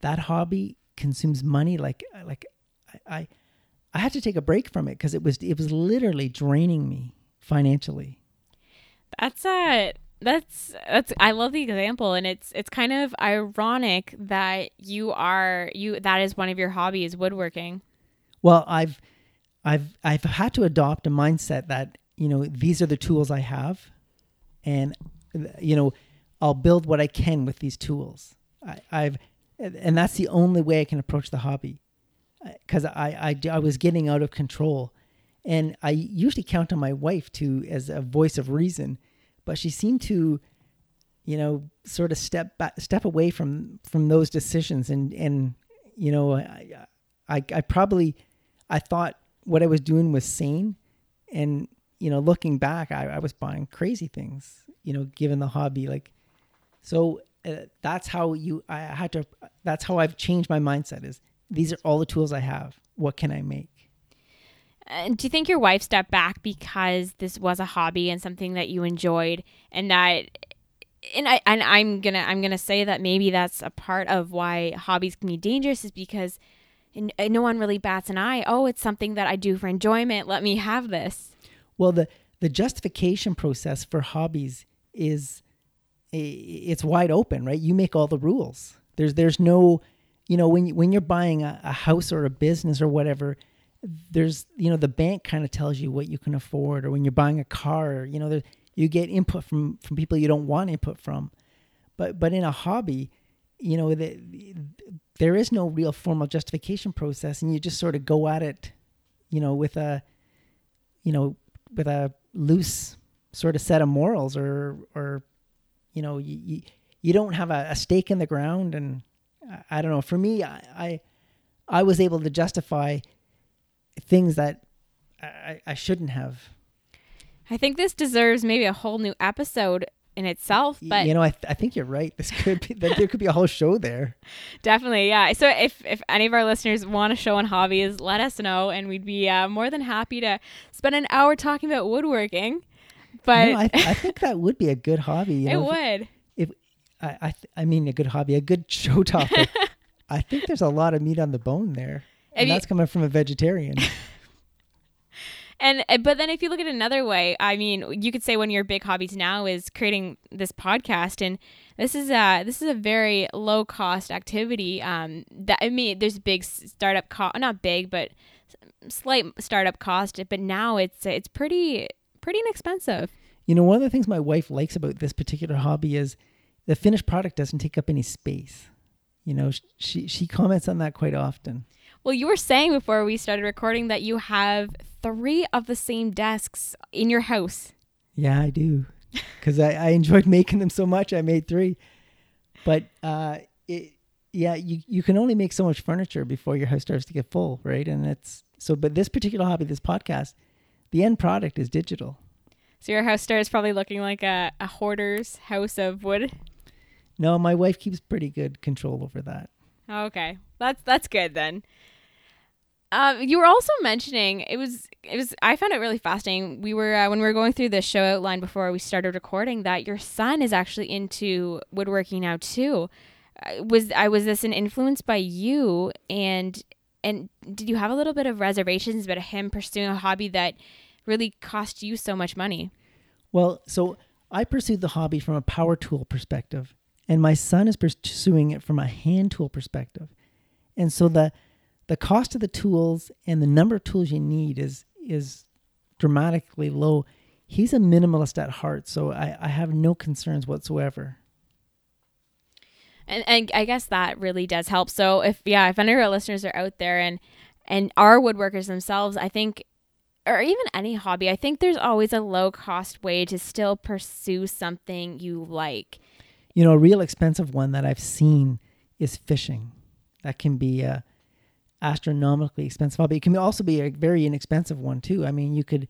Speaker 2: That hobby consumes money like like I I, I had to take a break from it because it was it was literally draining me financially.
Speaker 1: That's a that's that's I love the example and it's it's kind of ironic that you are you that is one of your hobbies woodworking.
Speaker 2: Well, I've I've I've had to adopt a mindset that you know these are the tools I have, and you know I'll build what I can with these tools. I, I've and that's the only way I can approach the hobby, because I, I I was getting out of control, and I usually count on my wife to as a voice of reason, but she seemed to, you know, sort of step back, step away from from those decisions, and and you know I I, I probably I thought what I was doing was sane. And, you know, looking back, I, I was buying crazy things, you know, given the hobby. Like, so uh, that's how you, I had to, that's how I've changed my mindset is these are all the tools I have. What can I make?
Speaker 1: And do you think your wife stepped back because this was a hobby and something that you enjoyed and that and I and I'm gonna I'm gonna say that maybe that's a part of why hobbies can be dangerous is because uh, no one really bats an eye. Oh, it's something that I do for enjoyment. Let me have this.
Speaker 2: Well, the the justification process for hobbies is it's wide open, right? You make all the rules. There's there's no, you know, when you, when you're buying a, a house or a business or whatever, there's you know the bank kind of tells you what you can afford, or when you're buying a car, you know, you get input from from people you don't want input from. But but in a hobby, you know, the, there is no real formal justification process, and you just sort of go at it, you know, with a, you know, with a loose sort of set of morals, or or, you know, you you, you don't have a, a stake in the ground, and I, I don't know. For me, I, I I was able to justify things that I, I shouldn't have.
Speaker 1: I think this deserves maybe a whole new episode in itself. But
Speaker 2: you know, I, th- I think you're right. This could be there could be a whole show there. [laughs]
Speaker 1: Definitely, yeah. So if if any of our listeners want a show on hobbies, let us know, and we'd be uh, more than happy to spend an hour talking about woodworking. But
Speaker 2: no, I, th- I think that would be a good hobby. You [laughs]
Speaker 1: know,
Speaker 2: it
Speaker 1: would.
Speaker 2: If, if I I, th- I mean a good hobby, a good [laughs] show topic. I think there's a lot of meat on the bone there, and you, that's coming from a vegetarian. [laughs]
Speaker 1: and uh, but then if you look at it another way i mean you could say one of your big hobbies now is creating this podcast. And this is a this is a very low cost activity. Um that i mean there's big startup cost not big but slight startup cost. But now it's it's pretty pretty inexpensive.
Speaker 2: You know one of the things my wife likes about this particular hobby is the finished product doesn't take up any space. You know she she comments on that quite often
Speaker 1: well you were saying before we started recording that you have three of the same desks in your house.
Speaker 2: Yeah, I do. Because I, I enjoyed [laughs] making them so much, I made three. But uh, it, yeah, you, you can only make so much furniture before your house starts to get full, right? And it's so, but this particular hobby, this podcast, the end product is digital.
Speaker 1: So your house starts probably looking like a, a hoarder's house of wood.
Speaker 2: No, my wife keeps pretty good control over that.
Speaker 1: Okay, that's that's good then. Um, you were also mentioning it was it was I found it really fascinating. We were uh, when we were going through the show outline before we started recording that your son is actually into woodworking now too. Uh, was I was this an influence by you and and did you have a little bit of reservations about him pursuing a hobby that really cost you so much money?
Speaker 2: Well, so I pursued the hobby from a power tool perspective, and my son is pursuing it from a hand tool perspective. And so the the cost of the tools and the number of tools you need is is dramatically low. He's a minimalist at heart, so I, I have no concerns whatsoever.
Speaker 1: And, and I guess that really does help. So if yeah, if any of our listeners are out there and and are woodworkers themselves, I think or even any hobby, I think there's always a low cost way to still pursue something you like.
Speaker 2: You know, a real expensive one that I've seen is fishing That can be a astronomically expensive hobby. It can also be a very inexpensive one too. I mean, you could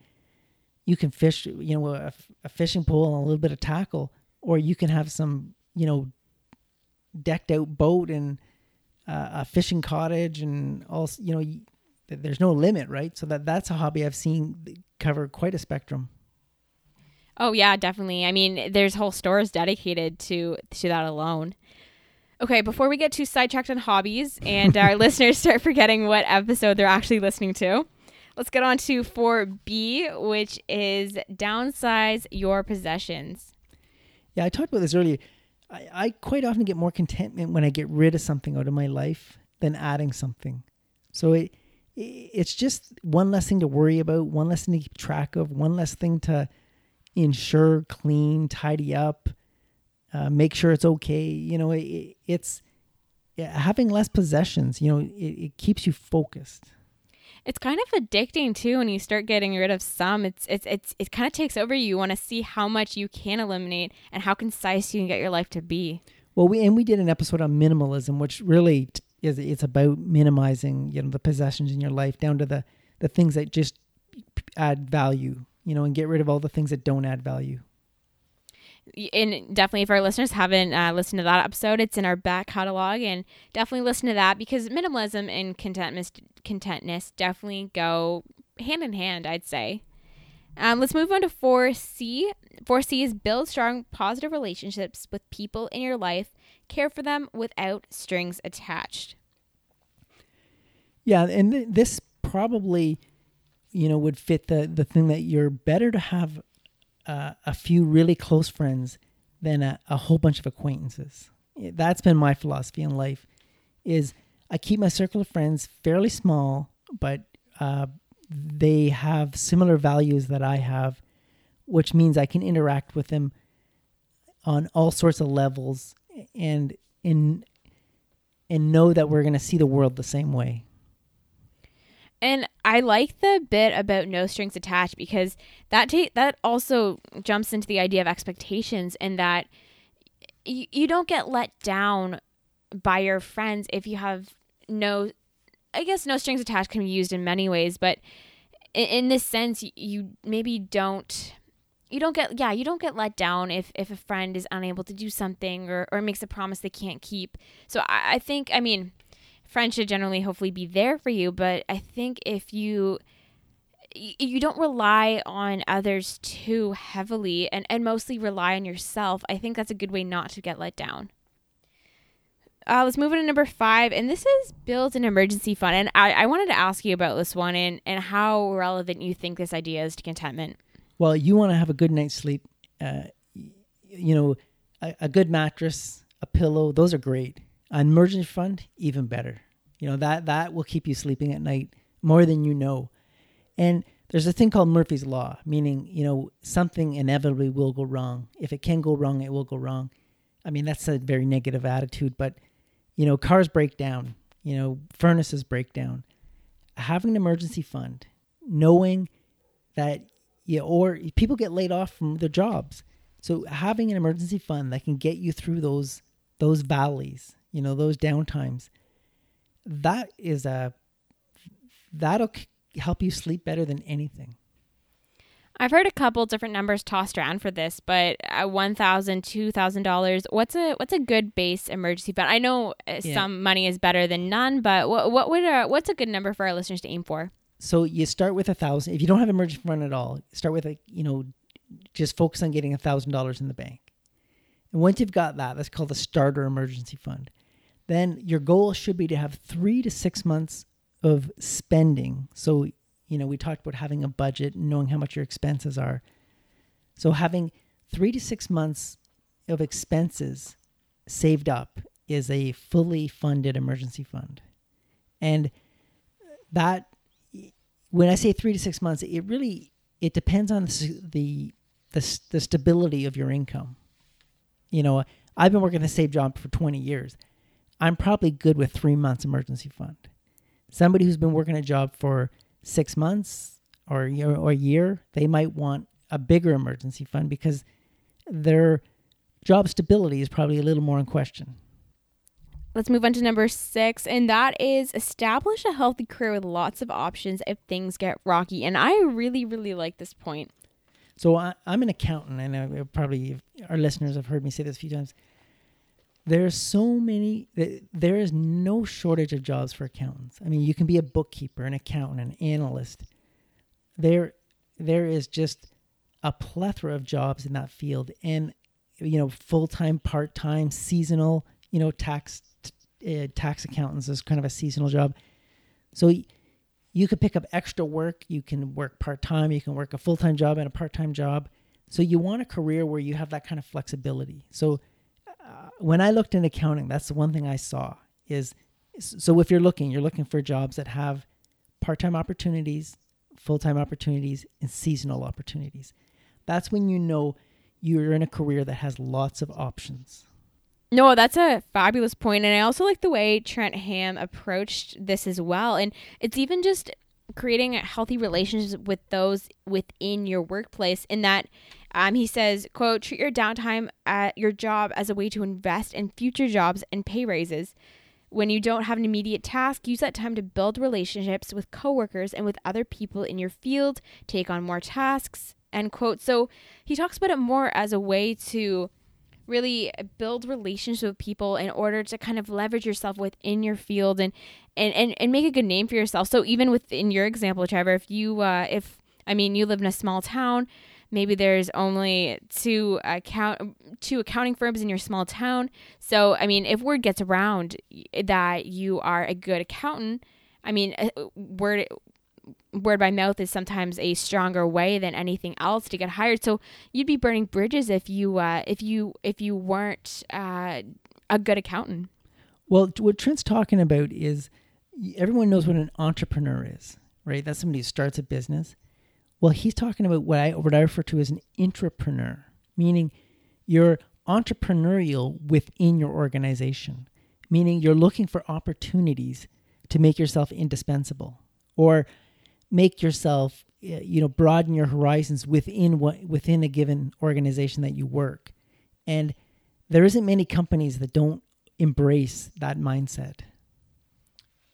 Speaker 2: you can fish, you know, a, a fishing pole and a little bit of tackle, or you can have some, you know, decked out boat and uh, a fishing cottage and all. You know, there's no limit, right? So that that's a hobby I've seen cover quite a spectrum.
Speaker 1: Oh yeah, definitely. I mean, there's whole stores dedicated to to that alone. Okay, before we get too sidetracked on hobbies and our [laughs] listeners start forgetting what episode they're actually listening to, let's get on to 4B, which is downsize your possessions.
Speaker 2: Yeah, I talked about this earlier. I, I quite often get more contentment when I get rid of something out of my life than adding something. So it it's just one less thing to worry about, one less thing to keep track of, one less thing to ensure, clean, tidy up, uh, make sure it's okay. You know, it, it's yeah, having less possessions. You know, it, it keeps you focused.
Speaker 1: It's kind of addicting too when you start getting rid of some. It's it's it's it kind of takes over you. You want to see how much you can eliminate and how concise you can get your life to be.
Speaker 2: Well, we and we did an episode on minimalism, which really is it's about minimizing you know the possessions in your life down to the the things that just add value you know, and get rid of all the things that don't add value.
Speaker 1: And definitely, if our listeners haven't uh, listened to that episode, it's in our back catalog, and definitely listen to that because minimalism and contentness, contentness definitely go hand in hand. I'd say. Um, let's move on to 4C. 4C is build strong, positive relationships with people in your life, care for them without strings attached.
Speaker 2: Yeah, and th- this probably you know would fit the the thing that you're better to have uh, a few really close friends than a, a whole bunch of acquaintances. That's been my philosophy in life. Is I keep my circle of friends fairly small, but uh, they have similar values that I have, which means I can interact with them on all sorts of levels and in and know that we're going to see the world the same way.
Speaker 1: And I like the bit about no strings attached because that ta- that also jumps into the idea of expectations and that y- you don't get let down by your friends if you have no I guess no strings attached can be used in many ways, but in, in this sense you maybe don't you don't get yeah you don't get let down if if a friend is unable to do something or or makes a promise they can't keep. So i, I think i mean friends should generally hopefully be there for you but i think if you you don't rely on others too heavily and, and mostly rely on yourself i think that's a good way not to get let down. Uh, let's move on to number five and this is build an emergency fund and I, I wanted to ask you about this one and, and how relevant you think this idea is to contentment.
Speaker 2: Well you want to have a good night's sleep uh, you know a, a good mattress a pillow those are great an emergency fund, even better. You know, that that will keep you sleeping at night more than you know. And there's a thing called Murphy's Law, meaning, you know, something inevitably will go wrong. If it can go wrong, it will go wrong. I mean, that's a very negative attitude, but, you know, cars break down, you know, furnaces break down. Having an emergency fund, knowing that, yeah, or people get laid off from their jobs. So having an emergency fund that can get you through those those valleys you know those downtimes that is a that'll help you sleep better than anything
Speaker 1: I've heard a couple different numbers tossed around for this, but uh, one thousand, two thousand dollars. What's a what's a good base emergency fund? I know uh, yeah. some money is better than none, but what what would a, what's a good number for our listeners to aim for?
Speaker 2: So you start with a thousand. If you don't have emergency fund at all, start with a you know, just focus on getting a thousand dollars in the bank. And once you've got that, that's called a starter emergency fund then your goal should be to have three to six months of spending. So, you know, we talked about having a budget and knowing how much your expenses are. So, having three to six months of expenses saved up is a fully funded emergency fund. And that, when I say three to six months, it really it depends on the the the, the stability of your income. You know, I've been working the same job for 20 years I'm probably good with three months emergency fund. Somebody who's been working a job for six months or or a year, they might want a bigger emergency fund because their job stability is probably a little more in question.
Speaker 1: let's move on to number six, and that is establish a healthy career with lots of options if things get rocky. And I really, really like this point.
Speaker 2: So I, am an accountant, and I, probably our listeners have heard me say this a few times. There's so many. There is no shortage of jobs for accountants. I mean, you can be a bookkeeper, an accountant, an analyst. There, there is just a plethora of jobs in that field, and you know, full time, part time, seasonal. You know, tax uh, tax accountants is kind of a seasonal job. So you could pick up extra work. You can work part time. You can work a full time job and a part time job. So you want a career where you have that kind of flexibility. So uh, when I looked in accounting, that's the one thing I saw is so if you're looking, you're looking for jobs that have part time opportunities, full time opportunities, and seasonal opportunities. That's when you know you're in a career that has lots of options.
Speaker 1: No, that's a fabulous point. And I also like the way Trent Hamm approached this as well. And it's even just creating a healthy relationships with those within your workplace in that um, he says quote treat your downtime at your job as a way to invest in future jobs and pay raises. When you don't have an immediate task use that time to build relationships with coworkers and with other people in your field. Take on more tasks end quote. So he talks about it more as a way to really build relationships with people in order to kind of leverage yourself within your field and and and, and make a good name for yourself. So even within your example trevor if you uh, if i mean you live in a small town maybe there's only two account two accounting firms in your small town so i mean if word gets around that you are a good accountant i mean uh, word word by mouth is sometimes a stronger way than anything else to get hired. So you'd be burning bridges if you uh, if you if you weren't uh, a good accountant.
Speaker 2: Well, what Trent's talking about is everyone knows what an entrepreneur is, right? That's somebody who starts a business. Well, he's talking about what I what I refer to as an intrapreneur, meaning you're entrepreneurial within your organization, meaning you're looking for opportunities to make yourself indispensable or make yourself eh, you know broaden your horizons within what within a given organization that you work. And there isn't many companies that don't embrace that mindset.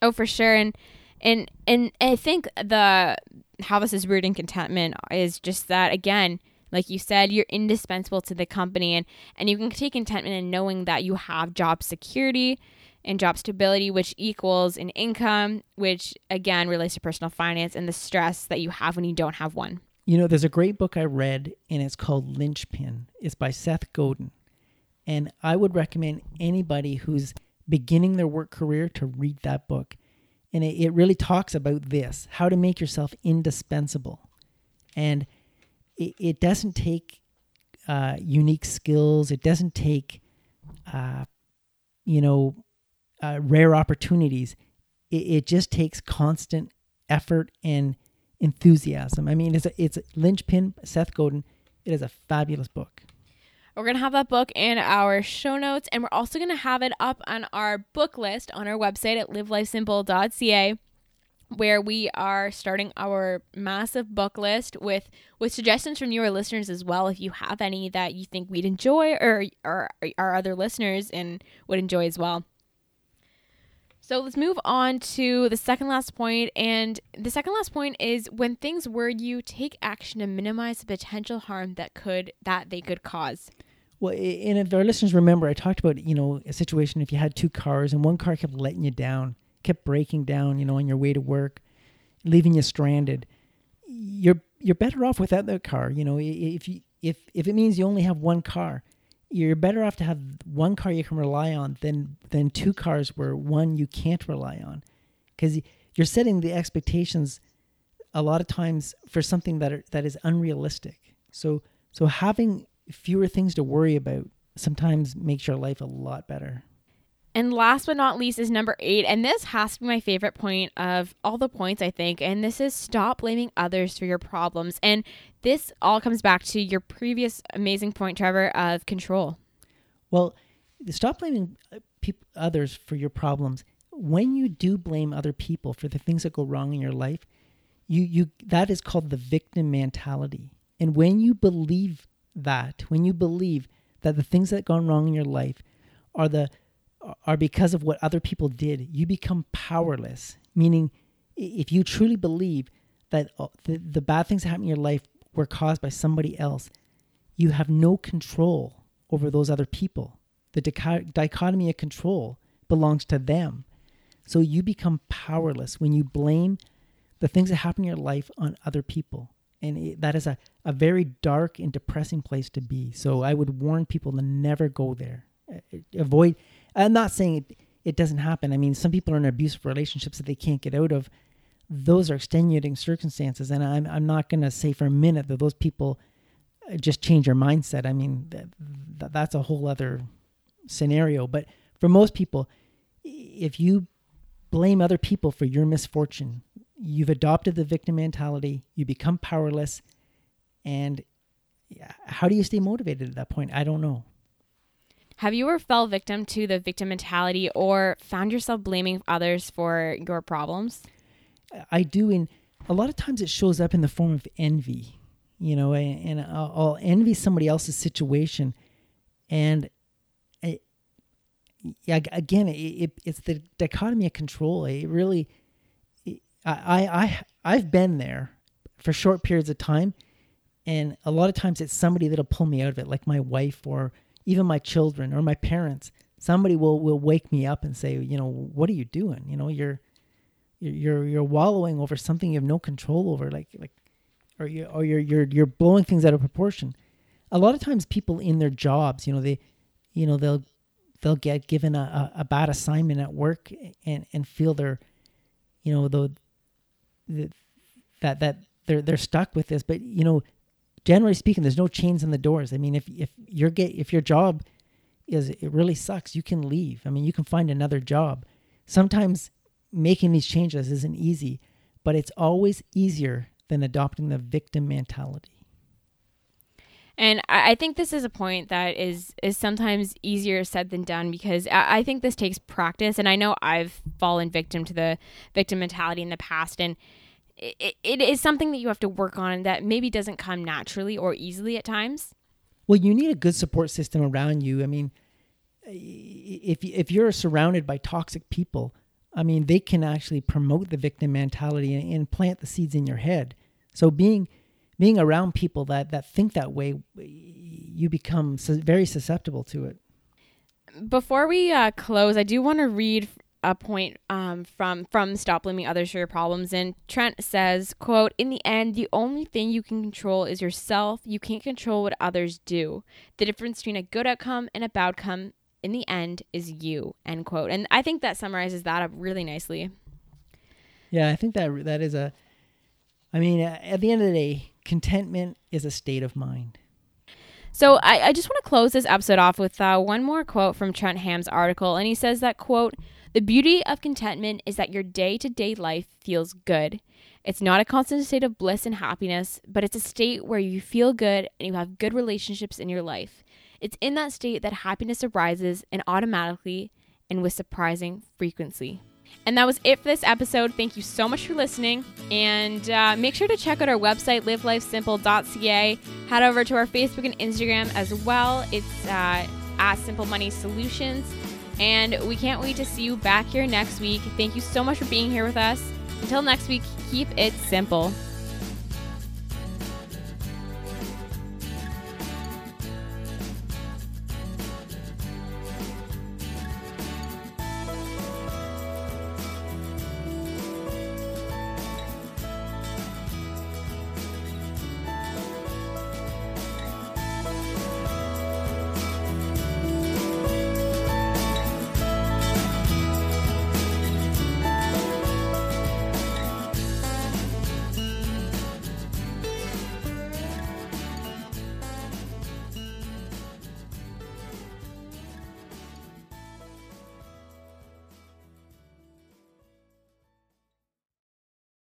Speaker 1: Oh for sure. And and and i think the how this is rooted in contentment is just that again like you said you're indispensable to the company and and you can take contentment in knowing that you have job security and job stability, which equals an income, which again relates to personal finance and the stress that you have when you don't have one.
Speaker 2: You know, there's a great book I read, and it's called Linchpin. It's by Seth Godin. And I would recommend anybody who's beginning their work career to read that book. And it, it really talks about this how to make yourself indispensable. And it, it doesn't take uh, unique skills, it doesn't take, uh, you know, uh, rare opportunities. It, it, just takes constant effort and enthusiasm. I mean, it's a, it's a linchpin. Seth Godin. It is a fabulous book.
Speaker 1: We're going to have that book in our show notes, and we're also going to have it up on our book list on our website at livelifesimple.ca where we are starting our massive book list with with suggestions from your listeners as well if you have any that you think we'd enjoy or or our other listeners and would enjoy as well so let's move on to the second last point. And the second last point is when things worry you, take action to minimize the potential harm that could that they could cause.
Speaker 2: Well, and if our listeners remember, I talked about you know a situation if you had two cars and one car kept letting you down, kept breaking down, you know, on your way to work, leaving you stranded. You're you're better off without that car. You know, if you if if it means you only have one car, you're better off to have one car you can rely on than than two cars where one you can't rely on because you're setting the expectations a lot of times for something that are, that is unrealistic so so having fewer things to worry about sometimes makes your life a lot better
Speaker 1: and last but not least is number eight. And this has to be my favorite point of all the points, I think. And this is stop blaming others for your problems. And this all comes back to your previous amazing point, Trevor, of control.
Speaker 2: Well, stop blaming uh, people, others for your problems. When you do blame other people for the things that go wrong in your life, you, you that is called the victim mentality. And when you believe that, when you believe that the things that gone wrong in your life are the are because of what other people did. You become powerless, meaning if you truly believe that uh, the, the bad things that happen in your life were caused by somebody else, you have no control over those other people. The dichotomy of control belongs to them. So you become powerless when you blame the things that happen in your life on other people. And it, that is a, a very dark and depressing place to be. So I would warn people to never go there. Avoid, I'm not saying it, it doesn't happen. I mean, some people are in abusive relationships that they can't get out of. Those are extenuating circumstances. And I'm, I'm not going to say for a minute that those people uh, just change your mindset. I mean, that, that's a whole other scenario. But for most people, if you blame other people for your misfortune, you've adopted the victim mentality, you become powerless, and how do you stay motivated at that point? I don't know.
Speaker 1: Have you ever fell victim to the victim mentality or found yourself blaming others for your problems?
Speaker 2: I do, and a lot of times it shows up in the form of envy, you know, and, I'll, I'll envy somebody else's situation, and yeah, again, it, it, it's the dichotomy of control. It really, I, I, I've been there for short periods of time, and a lot of times it's somebody that'll pull me out of it, like my wife or even my children or my parents. Somebody will will wake me up and say, you know, what are you doing? You know, you're you're you're wallowing over something you have no control over, like like, or you or you're you're you're blowing things out of proportion. A lot of times, people in their jobs, you know, they, you know, they'll they'll get given a, a, a bad assignment at work and and feel they're you know the that that they're they're stuck with this but you know generally speaking there's no chains on the doors. I mean if if your get if your job is it really sucks you can leave. I mean you can find another job. Sometimes making these changes isn't easy but it's always easier than adopting the victim mentality
Speaker 1: and I, think this is a point that is is sometimes easier said than done because I, I think this takes practice. And I know I've fallen victim to the victim mentality in the past, and it, it is something that you have to work on that maybe doesn't come naturally or easily at times.
Speaker 2: Well, you need a good support system around you. I mean, if if you're surrounded by toxic people, I mean, they can actually promote the victim mentality and, and plant the seeds in your head. So being being around people that that think that way, you become very susceptible to it.
Speaker 1: Before we uh, close, I do want to read a point um, from from Stop Blaming Others for Your Problems. And Trent says, "quote In the end, the only thing you can control is yourself. You can't control what others do. The difference between a good outcome and a bad outcome." In the end, is you. End quote. And I think that summarizes that up really nicely.
Speaker 2: Yeah, I think that that is a. I mean, at the end of the day, contentment is a state of mind.
Speaker 1: So I, I just want to close this episode off with uh, one more quote from Trent Hamm's article, and he says that quote: "The beauty of contentment is that your day-to-day life feels good. It's not a constant state of bliss and happiness, but it's a state where you feel good and you have good relationships in your life. It's in that state that happiness arises and automatically and with surprising frequency." And that was it for this episode. Thank you so much for listening. And uh, make sure to check out our website, livelifesimple.ca. Head over to our Facebook and Instagram as well. It's uh, at Simple Money Solutions. And we can't wait to see you back here next week. Thank you so much for being here with us. Until next week, keep it simple.